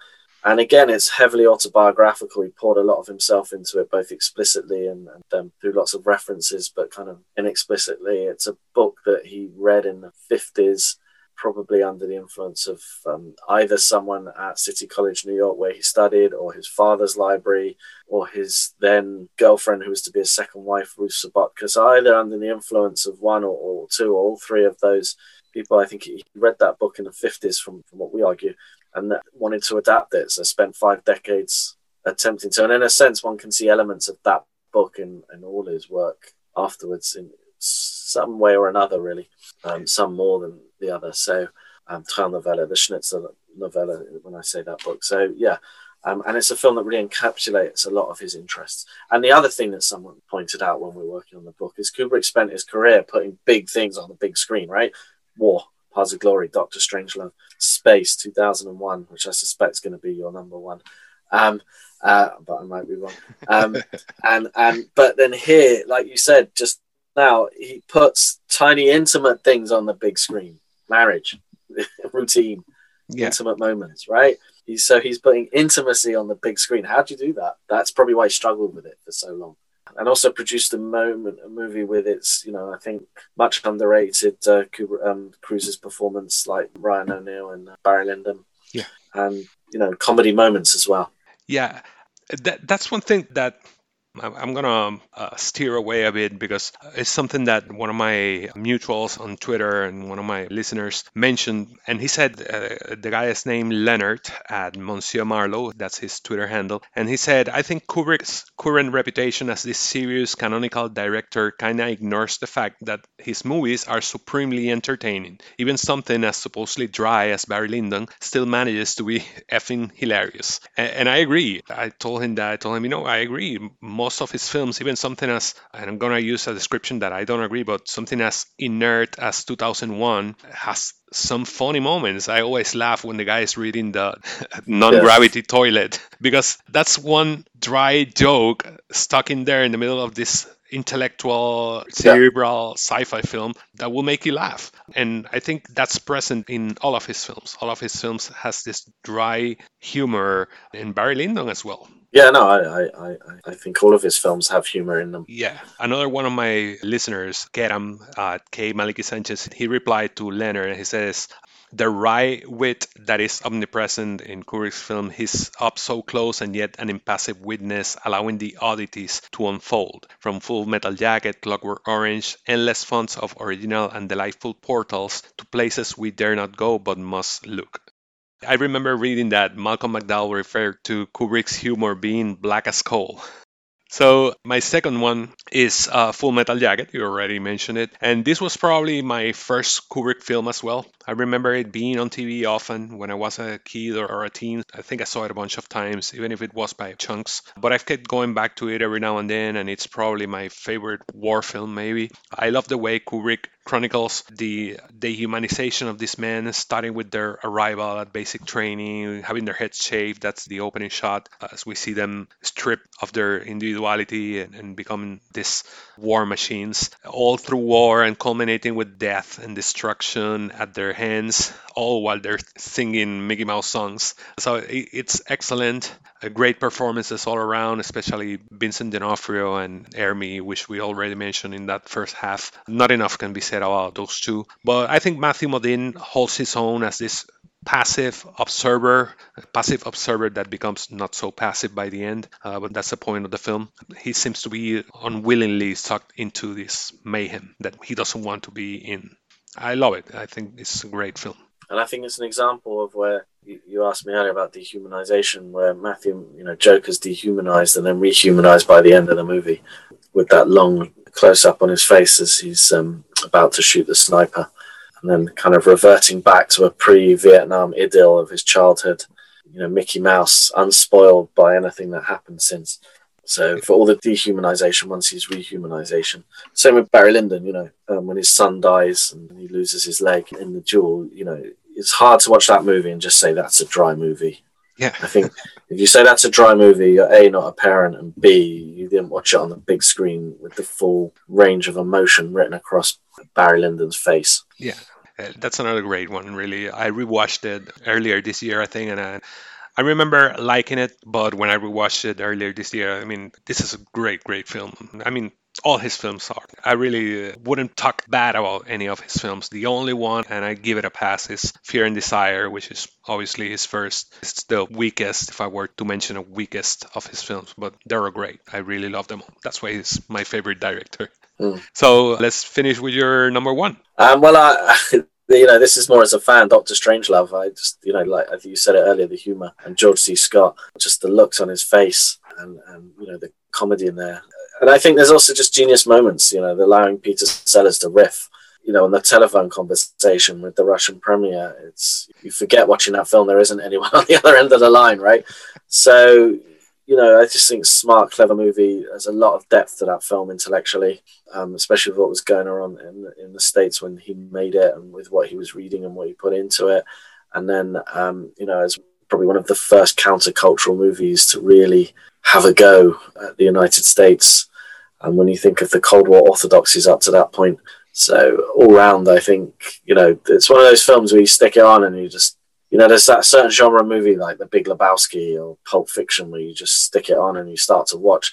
S6: and again, it's heavily autobiographical. He poured a lot of himself into it, both explicitly and, and um, through lots of references, but kind of inexplicitly. It's a book that he read in the 50s, probably under the influence of um, either someone at City College, New York, where he studied, or his father's library, or his then girlfriend, who was to be his second wife, Ruth Sobotka. So either under the influence of one or, or two or all three of those people. I think he read that book in the 50s, from, from what we argue, and wanted to adapt it. So spent five decades attempting to. And in a sense, one can see elements of that book in, in all his work afterwards in some way or another, really. Um, some more than the other. So, um, Novella, the Schnitzler novella, when I say that book. So, yeah. Um, and it's a film that really encapsulates a lot of his interests. And the other thing that someone pointed out when we were working on the book is Kubrick spent his career putting big things on the big screen, right? War, Paths of Glory, Doctor Strangelove, Space 2001, which I suspect is going to be your number one. Um, uh, but I might be wrong. Um, *laughs* and and but then here, like you said just now, he puts tiny intimate things on the big screen: marriage, *laughs* routine, yeah. intimate moments, right? He's, so he's putting intimacy on the big screen. How do you do that? That's probably why he struggled with it for so long and also produced a moment a movie with its you know I think much underrated uh, um, Cruise's performance like Ryan O'Neal and uh, Barry Lyndon.
S4: Yeah,
S6: and you know comedy moments as well.
S4: Yeah, that that's one thing that I'm gonna uh, steer away a bit because it's something that one of my mutuals on Twitter and one of my listeners mentioned, and he said uh, the guy is named Leonard at Monsieur Marlowe, that's his Twitter handle, and he said I think Kubrick's current reputation as this serious canonical director kind of ignores the fact that his movies are supremely entertaining. Even something as supposedly dry as Barry Lyndon still manages to be *laughs* effing hilarious, and, and I agree. I told him that I told him you know I agree. Most most of his films, even something as, and I'm going to use a description that I don't agree, but something as inert as 2001 has some funny moments. I always laugh when the guy is reading the *laughs* non gravity yes. toilet *laughs* because that's one dry joke stuck in there in the middle of this intellectual, cerebral yeah. sci-fi film that will make you laugh. And I think that's present in all of his films. All of his films has this dry humor, in Barry Lyndon as well.
S6: Yeah, no, I, I, I, think all of his films have humor in them.
S4: Yeah. Another one of my listeners, Keram, uh, K. Malicki Sanchez, he replied to Leonard and he says, the wry wit that is omnipresent in Kubrick's film he's up so close and yet an impassive witness, allowing the oddities to unfold. From Full Metal Jacket, Clockwork Orange, endless fonts of original and delightful portals to places we dare not go but must look. I remember reading that Malcolm McDowell referred to Kubrick's humor being black as coal. So my second one is uh, Full Metal Jacket. You already mentioned it, and this was probably my first Kubrick film as well. I remember it being on TV often when I was a kid or a teen. I think I saw it a bunch of times, even if it was by chunks. But I've kept going back to it every now and then, and it's probably my favorite war film, maybe. I love the way Kubrick chronicles the dehumanization of these men, starting with their arrival at basic training, having their heads shaved. That's the opening shot as we see them stripped of their individuality and, and becoming these war machines, all through war and culminating with death and destruction at their hands, all while they're singing Mickey Mouse songs. So it, it's excellent. Uh, great performances all around, especially Vincent D'Onofrio and Ermey, which we already mentioned in that first half. Not enough can be said about those two. But I think Matthew Modine holds his own as this passive observer, passive observer that becomes not so passive by the end. Uh, but that's the point of the film. He seems to be unwillingly sucked into this mayhem that he doesn't want to be in. I love it. I think it's a great film.
S6: And I think it's an example of where you, you asked me earlier about dehumanization, where Matthew, you know, Joker's dehumanized and then rehumanized by the end of the movie with that long close up on his face as he's um, about to shoot the sniper and then kind of reverting back to a pre-Vietnam idyll of his childhood. You know, Mickey Mouse, unspoiled by anything that happened since. So for all the dehumanization, once he's rehumanization. Same with Barry Lyndon. You know, um, when his son dies and he loses his leg in the duel. You know, it's hard to watch that movie and just say that's a dry movie.
S4: Yeah.
S6: I think if you say that's a dry movie, you're A, not a parent, and B, you didn't watch it on the big screen with the full range of emotion written across Barry Lyndon's face.
S4: Yeah. Uh, That's another great one, really. I rewatched it earlier this year, I think, and I, I remember liking it, but when I rewatched it earlier this year, I mean, this is a great, great film. I mean, all his films are. I really uh, wouldn't talk bad about any of his films. The only one, and I give it a pass, is Fear and Desire, which is obviously his first. It's the weakest, if I were to mention a weakest of his films, but they're all great. I really love them. That's why he's my favorite director.
S6: Mm.
S4: So let's finish with your number one.
S6: Um, well, I, *laughs* you know, this is more as a fan, Doctor Strangelove. I just, you know, like you said it earlier, the humor and George C. Scott, just the looks on his face and, and you know, the comedy in there. And I think there's also just genius moments, you know, allowing Peter Sellers to riff. You know, on the telephone conversation with the Russian premier, it's you forget watching that film there isn't anyone *laughs* on the other end of the line, right? So you know, I just think smart, clever movie. There's a lot of depth to that film intellectually, um, especially with what was going on in the, in the states when he made it, and with what he was reading and what he put into it. And then, um, you know, as probably one of the first countercultural movies to really have a go at the United States. And when you think of the Cold War orthodoxies up to that point, so all round, I think you know it's one of those films where you stick it on and you just you know, there's that certain genre movie like The Big Lebowski or Pulp Fiction where you just stick it on and you start to watch.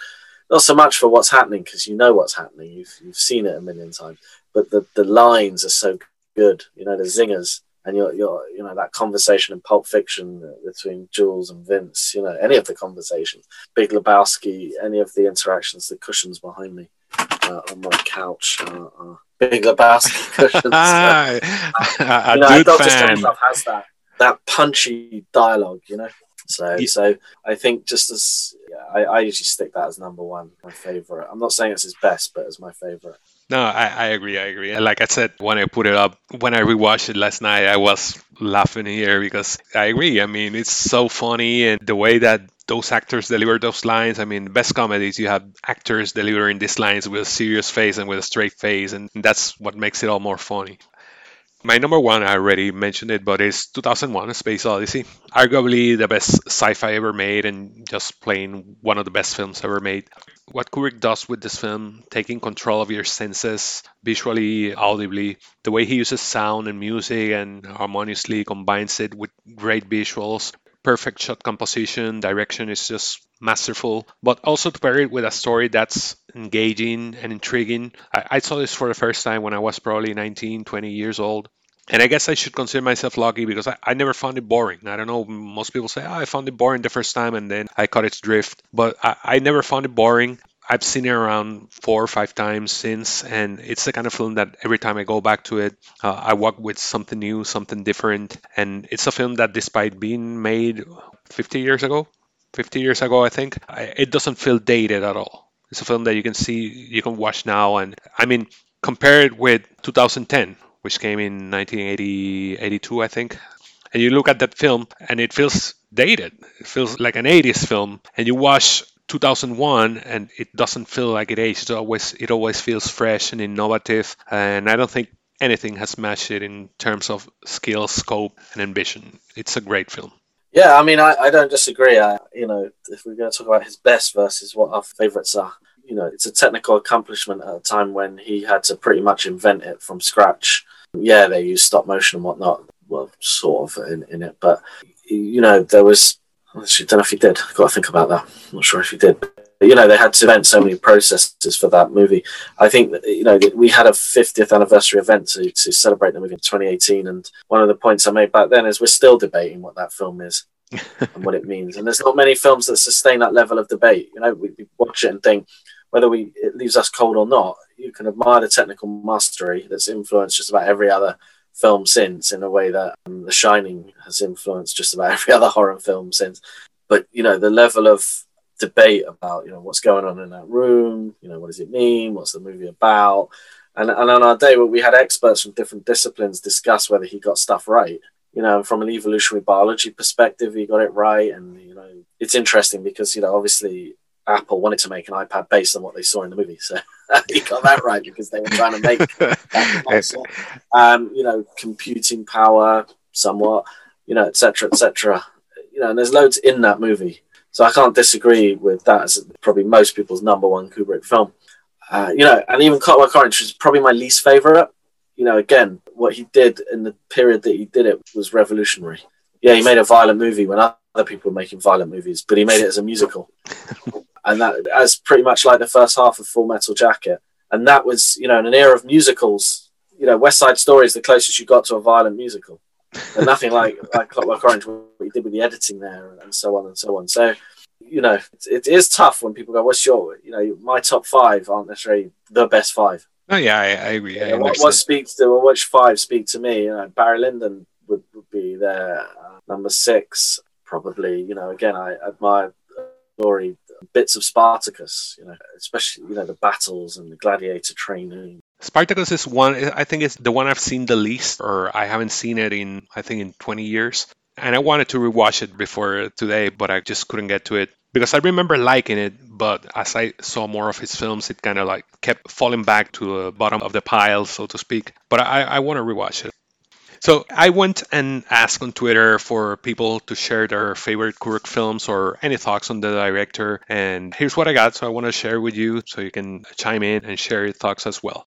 S6: Not so much for what's happening because you know what's happening, you've you've seen it a million times, but the the lines are so good. You know, the zingers and you're you're you know that conversation in Pulp Fiction between Jules and Vince. You know, any of the conversations, Big Lebowski, any of the interactions, the cushions behind me uh, on my couch. Uh, uh, Big Lebowski *laughs* cushions. *laughs*
S4: a
S6: you know,
S4: dude
S6: Doctor
S4: fan.
S6: Strangelove has that that punchy dialogue, you know. So,
S4: Yeah.
S6: so I think just as yeah, I, I usually stick that as number one, my favorite. I'm not saying it's his best, but as my favorite.
S4: No, I, I agree. I agree. Like I said, when I put it up, when I rewatched it last night, I was laughing here because I agree. I mean, it's so funny and the way that those actors deliver those lines. I mean, best comedies, you have actors delivering these lines with a serious face and with a straight face, and that's what makes it all more funny. My number one, I already mentioned it, but it's 2001 A Space Odyssey. Arguably the best sci fi ever made, and just plain one of the best films ever made. What Kubrick does with this film, taking control of your senses, visually, audibly, the way he uses sound and music and harmoniously combines it with great visuals, perfect shot composition, direction is just masterful, but also to pair it with a story that's engaging and intriguing. I, I saw this for the first time when I was probably 19, 20 years old. And I guess I should consider myself lucky because I, I never found it boring. I don't know, most people say, oh, I found it boring the first time and then I caught its drift. But I, I never found it boring. I've seen it around four or five times since, and it's the kind of film that every time I go back to it, uh, I walk with something new, something different. And it's a film that, despite being made 50 years ago, 50 years ago, I think, it doesn't feel dated at all. It's a film that you can see, you can watch now. And I mean, compare it with 2010, which came in 1980, 82, I think. And you look at that film and it feels dated. It feels like an 80s film. And you watch 2001 and it doesn't feel like it aged. It always it always feels fresh and innovative. And I don't think anything has matched it in terms of skill, scope, and ambition. It's a great film.
S6: Yeah, I mean, I, I don't disagree. I, you know, if we're going to talk about his best versus what our favourites are, you know, it's a technical accomplishment at a time when he had to pretty much invent it from scratch. Yeah, they used stop motion and whatnot, well, sort of in, in it, but you know, there was Actually, don't know if he did. I've got to think about that. I'm not sure if he did. But, you know, they had to invent so many processes for that movie. I think that, you know we had a 50th anniversary event to, to celebrate the movie in 2018, and one of the points I made back then is we're still debating what that film is and what it *laughs* means. And there's not many films that sustain that level of debate. You know, we, we watch it and think whether we it leaves us cold or not. You can admire the technical mastery that's influenced just about every other film since in a way that um, The Shining has influenced just about *laughs* every other horror film since. But you know, the level of debate about you know what's going on in that room, you know, what does it mean? What's the movie about? And, and on our day, we had experts from different disciplines discuss whether he got stuff right. You know, from an evolutionary biology perspective, he got it right. And you know, it's interesting because you know, obviously, Apple wanted to make an iPad based on what they saw in the movie. So *laughs* he got that right because they were trying to make *laughs* that *laughs* um, you know, computing power somewhat, you know, etc. etc. You know, and there's loads in that movie. So I can't disagree with that as probably most people's number one Kubrick film. Uh, you know, and even Clockwork Orange is probably my least favorite. You know, again, what he did in the period that he did it was revolutionary. Yeah, he made a violent movie when other people were making violent movies, but he made it as a musical. *laughs* and that as pretty much like the first half of Full Metal Jacket. And that was, you know, in an era of musicals, you know, West Side Story is the closest you got to a violent musical. And nothing *laughs* like, like Clockwork Orange, what he did with the editing there and so on and so on. So, you know, it, it is tough when people go, what's your, you know, my top five aren't necessarily the best five.
S4: Oh, yeah, I, I agree. I
S6: what, what, speaks to, or which five speak to me? You know, Barry Lyndon would, would be there. Uh, number six, probably, you know, again, I admire story bits of Spartacus, you know, especially you know the battles and the gladiator training.
S4: Spartacus is one I think it's the one I've seen the least, or I haven't seen it in I think in 20 years. And I wanted to rewatch it before today, but I just couldn't get to it because I remember liking it, but as I saw more of his films, it kind of like kept falling back to the bottom of the pile, so to speak. But I, I want to rewatch it. So I went and asked on Twitter for people to share their favorite Kubrick films or any thoughts on the director. And here's what I got. So I want to share with you so you can chime in and share your thoughts as well.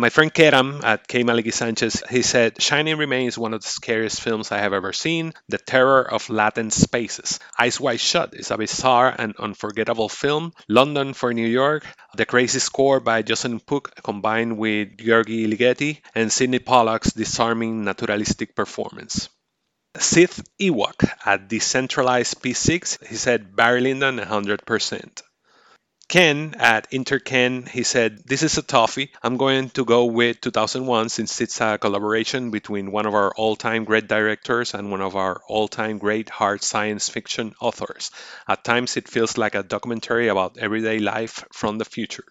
S4: My friend Keram at K. Malicki Sanchez, he said, Shining remains one of the scariest films I have ever seen. The terror of latent spaces. Eyes Wide Shut is a bizarre and unforgettable film. London for New York. The crazy score by Jocelyn Pook combined with György Ligeti and Sydney Pollack's disarming naturalistic performance. Sith Ewok at Decentralized P6, he said Barry Lyndon 100%. Ken at Interken, he said, This is a toughie. I'm going to go with 2001 since it's a collaboration between one of our all time great directors and one of our all time great hard science fiction authors. At times, it feels like a documentary about everyday life from the future.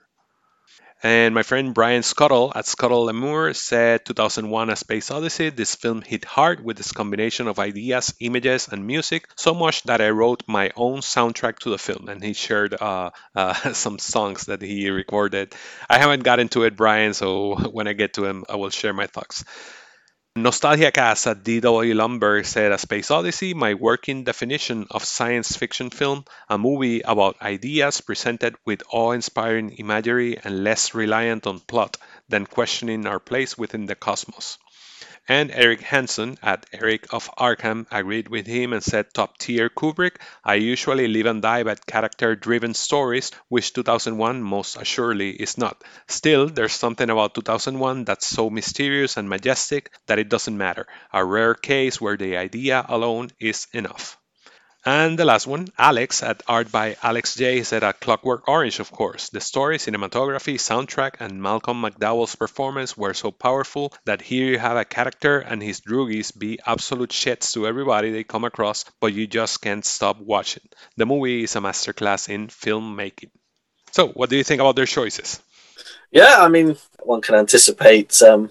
S4: And my friend Brian Scuttle at Scuttle Lemur said 2001 A Space Odyssey. This film hit hard with its combination of ideas, images, and music, so much that I wrote my own soundtrack to the film. And he shared uh, uh, *laughs* some songs that he recorded. I haven't gotten to it, Brian, so *laughs* when I get to him, I will share my thoughts. Nostalgia Cast at D.W. Lumber said A Space Odyssey, my working definition of science fiction film, a movie about ideas presented with awe inspiring imagery and less reliant on plot than questioning our place within the cosmos. And Eric Hansen at Eric of Arkham agreed with him and said top tier Kubrick. I usually live and die by character driven stories, which 2001 most assuredly is not. Still, there's something about 2001 that's so mysterious and majestic that it doesn't matter. A rare case where the idea alone is enough. And the last one, Alex, at art by Alex J, said a Clockwork Orange, of course. The story, cinematography, soundtrack, and Malcolm McDowell's performance were so powerful that here you have a character and his droogies be absolute shits to everybody they come across, but you just can't stop watching. The movie is a masterclass in filmmaking. So, what do you think about their choices?
S6: Yeah, I mean, one can anticipate. Um,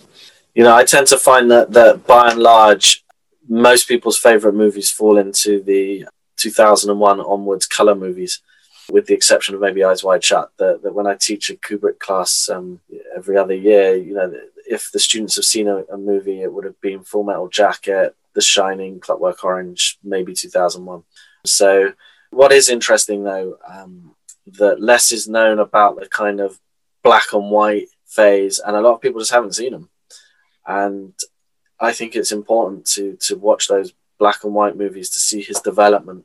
S6: you know, I tend to find that that by and large, most people's favorite movies fall into the 2001 onwards color movies, with the exception of maybe Eyes Wide Shut. That, that when I teach a Kubrick class um, every other year, you know, if the students have seen a, a, movie, it would have been Full Metal Jacket, The Shining, Clockwork Orange, maybe 2001. So, what is interesting though, um, that less is known about the kind of black and white phase, and a lot of people just haven't seen them. And I think it's important to to watch those black and white movies to see his development.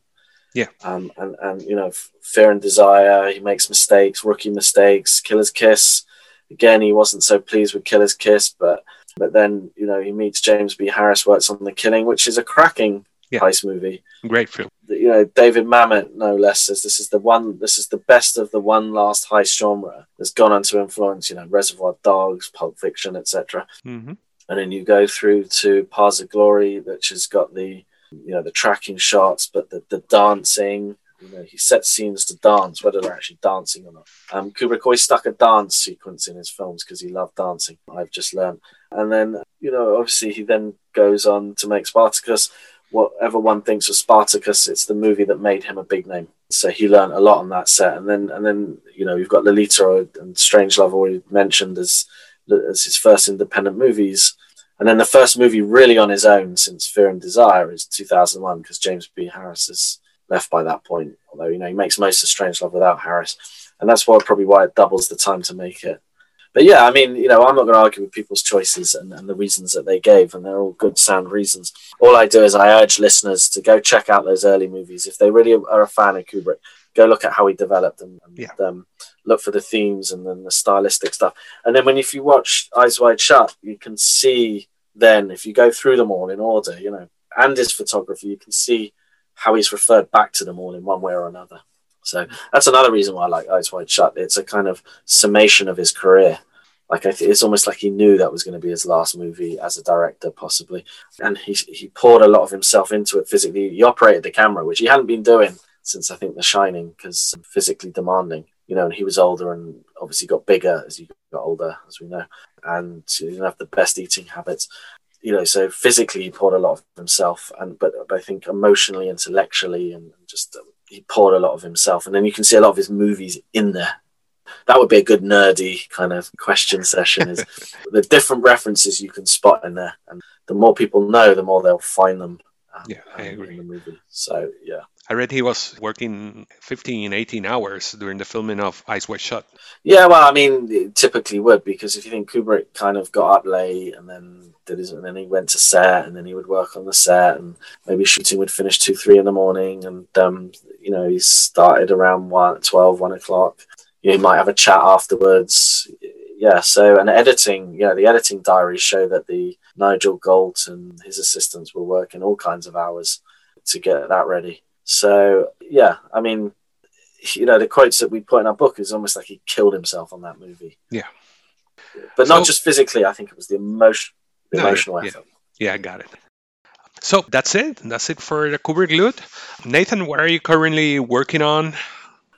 S4: Yeah.
S6: Um, and, and, you know, Fear and Desire, he makes mistakes, rookie mistakes, Killer's Kiss. Again, he wasn't so pleased with Killer's Kiss, but but then, you know, he meets James B. Harris, works on The Killing, which is a cracking yeah. heist movie.
S4: Great film.
S6: You know, David Mamet, no less, says this is the one, this is the best of the one last heist genre that's gone on to influence, you know, Reservoir Dogs, Pulp Fiction, etc.
S4: Mm-hmm
S6: and then you go through to Paths of Glory, which has got the you know the tracking shots, but the, the dancing. You know, he sets scenes to dance, whether they're actually dancing or not. Um, Kubrick always stuck a dance sequence in his films because he loved dancing. I've just learned. And then, you know, obviously he then goes on to make Spartacus. Whatever one thinks of Spartacus, it's the movie that made him a big name. So he learned a lot on that set. And then, and then, you know, you've got Lolita and Strange Love already mentioned as as his first independent movies. And then the first movie really on his own since Fear and Desire is 2001 because James B. Harris is left by that point. Although, you know, he makes most of Strangelove without Harris. And that's why probably why it doubles the time to make it. But yeah, I mean, you know, I'm not going to argue with people's choices and, and the reasons that they gave, and they're all good, sound reasons. All I do is I urge listeners to go check out those early movies. If they really are a fan of Kubrick, go look at how he developed and, and
S4: yeah.
S6: um, look for the themes and then the stylistic stuff. And then when if you watch Eyes Wide Shut, you can see then if you go through them all in order, you know, and his photography, you can see how he's referred back to them all in one way or another. So that's another reason why I like Eyes Wide Shut. It's a kind of summation of his career. Like th- it's almost like he knew that was going to be his last movie as a director, possibly, and he he poured a lot of himself into it physically. He operated the camera, which he hadn't been doing since I think The Shining, because um, physically demanding. You know, and he was older and obviously got bigger as he got older, as we know, and he didn't have the best eating habits. You know, so physically he poured a lot of himself, and but, but I think emotionally, intellectually, and just um, he poured a lot of himself. And then you can see a lot of his movies in there. That would be a good nerdy kind of question session. Is *laughs* the different references you can spot in there, and the more people know, the more they'll find them.
S4: Um, yeah, I agree.
S6: In the movie, so yeah.
S4: I read he was working 15, 18 hours during the filming of Eyes Wide Shut.
S6: Yeah, well, I mean, typically would because if you think Kubrick kind of got up late and then did his, and then he went to set and then he would work on the set and maybe shooting would finish two, three in the morning and um, you know he started around one, 12, 1 o'clock. You, might have a chat afterwards. Yeah, so and editing, yeah, the editing diaries show that the Nigel Galt and his assistants were working all kinds of hours to get that ready. So yeah, I mean, you know, the quotes that we put in our book is almost like he killed himself on that movie.
S4: Yeah,
S6: but not just physically. I think it was the emotion, the
S4: no,
S6: emotional
S4: yeah,
S6: effort.
S4: Yeah, I got it. So that's it. That's it for the Kubrick loot. Nathan, what are you currently working on?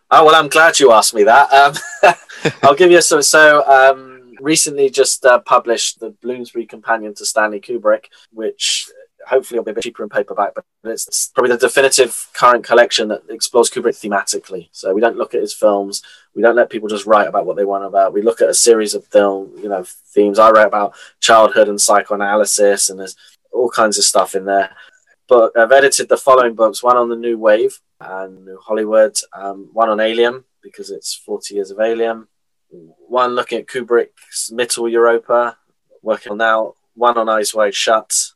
S6: Oh well, I'm glad you asked me that. Um, *laughs* I'll give you some. So um, recently, just uh, published the Bloomsbury Companion to Stanley Kubrick, which hopefully it'll be a bit cheaper in paperback, but it's probably the definitive current collection that explores Kubrick thematically. So we don't look at his films. We don't let people just write about what they want about. We look at a series of film, you know, themes. I write about childhood and psychoanalysis, and there's all kinds of stuff in there. But I've edited the following books: one on the New Wave and New Hollywood, um, one on Alien because it's 40 years of Alien, one looking at Kubrick's Middle Europa, working on now, one on Eyes Wide Shut,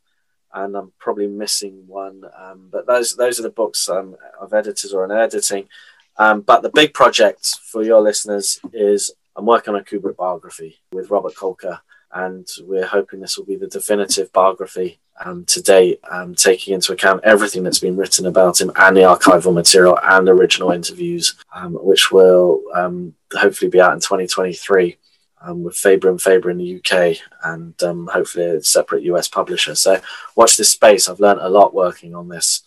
S6: and I'm probably missing one. Um, but those those are the books um, I've edited or in editing. Um, but the big project for your listeners is I'm working on a Kubrick biography with Robert Kolker, and we're hoping this will be the definitive biography um, to date, um, taking into account everything that's been written about him and the archival material and original interviews, um, which will um, hopefully be out in 2023 um, with Faber and Faber in the UK and um, hopefully a separate US publisher. So watch this space. I've learned a lot working on this.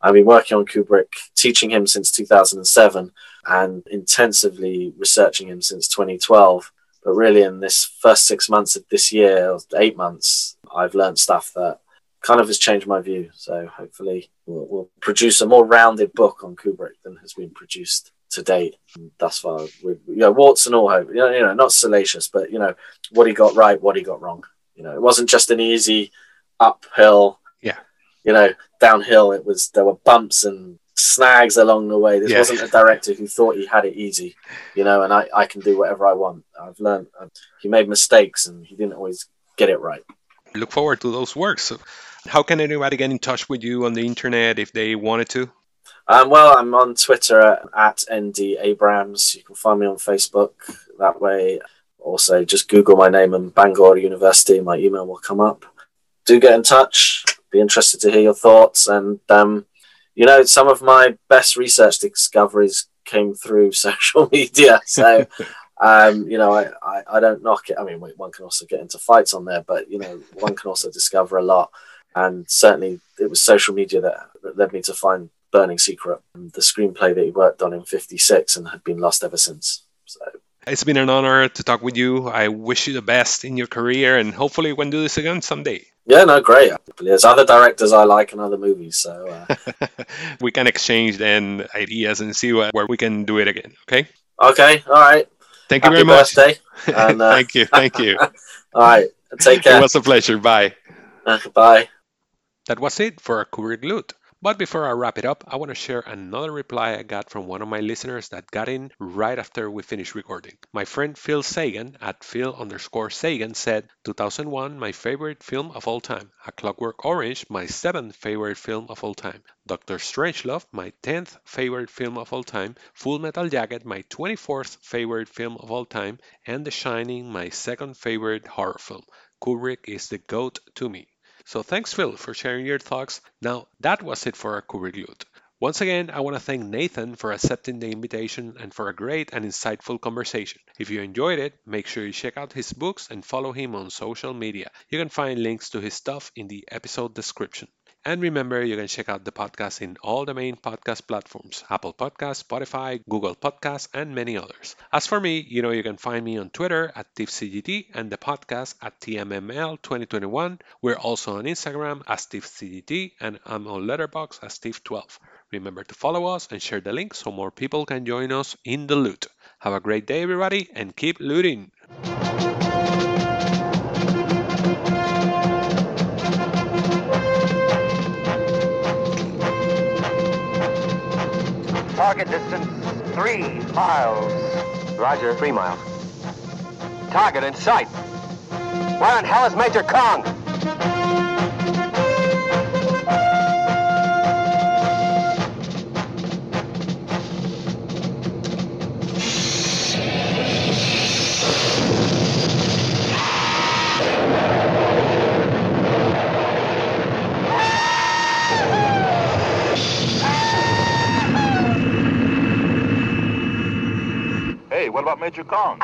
S6: I've been working on Kubrick, teaching him since 2007 and intensively researching him since 2012. But really, in this first six months of this year, eight months, I've learned stuff that kind of has changed my view. So hopefully, we'll, we'll produce a more rounded book on Kubrick than has been produced to date thus far. With you know, warts and all, hope. You know, you know, not salacious, but you know what he got right, what he got wrong. You know, it wasn't just an easy uphill.
S4: Yeah.
S6: You know, downhill. It was there were bumps and snags along the way. This
S4: Yeah.
S6: wasn't a director who thought he had it easy. You know, and I, I can do whatever I want. I've learned. uh, he made mistakes and he didn't always get it right.
S4: Look forward to those works. So how can anybody get in touch with you on the internet if they wanted to?
S6: Um, well, I'm on Twitter at, at ND Abrams. You can find me on Facebook that way. Also, just Google my name and Bangor University. My email will come up. Do get in touch. Be interested to hear your thoughts. And, um, you know, some of my best research discoveries came through *laughs* social media. So, um, you know, I, I, I don't knock it. I mean, one can also get into fights on there, but, you know, one can also discover a lot. And certainly it was social media that, that led me to find Burning Secret, the screenplay that he worked on in 56 and had been lost ever since. So,
S4: It's been an honor to talk with you. I wish you the best in your career and hopefully we can do this again someday.
S6: yeah, no, great. There's other directors I like and other movies. So, uh, *laughs*
S4: we can exchange then ideas and see what, where we can do it again. Okay.
S6: okay, all right.
S4: Thank you
S6: Happy
S4: very much.
S6: birthday. *laughs* And, uh,
S4: thank you. Thank you. *laughs*
S6: All right. Take care.
S4: it was a pleasure. Bye.
S6: Uh, bye.
S4: That was it for our Kubrick loot. But before I wrap it up, I want to share another reply I got from one of my listeners that got in right after we finished recording. My friend Phil Sagan at Phil underscore Sagan said, 2001, my favorite film of all time. A Clockwork Orange, my seventh favorite film of all time. Doctor Strangelove, my 10th favorite film of all time. Full Metal Jacket, my 24th favorite film of all time. And The Shining, my second favorite horror film. Kubrick is the GOAT to me. So thanks, Phil, for sharing your thoughts. Now, that was it for our loot. Once again, I want to thank Nathan for accepting the invitation and for a great and insightful conversation. If you enjoyed it, make sure you check out his books and follow him on social media. You can find links to his stuff in the episode description. And remember, you can check out the podcast in all the main podcast platforms Apple Podcasts, Spotify, Google Podcasts, and many others. As for me, you know you can find me on Twitter at TiffCGT and the podcast at TMML2021. We're also on Instagram as TiffCGT and I'm on Letterboxd as Tiff12. Remember to follow us and share the link so more people can join us in the loot. Have a great day, everybody, and keep looting!
S7: Miles. Roger, three miles. Target in sight. Where in hell is Major Kong?
S2: Major Kong?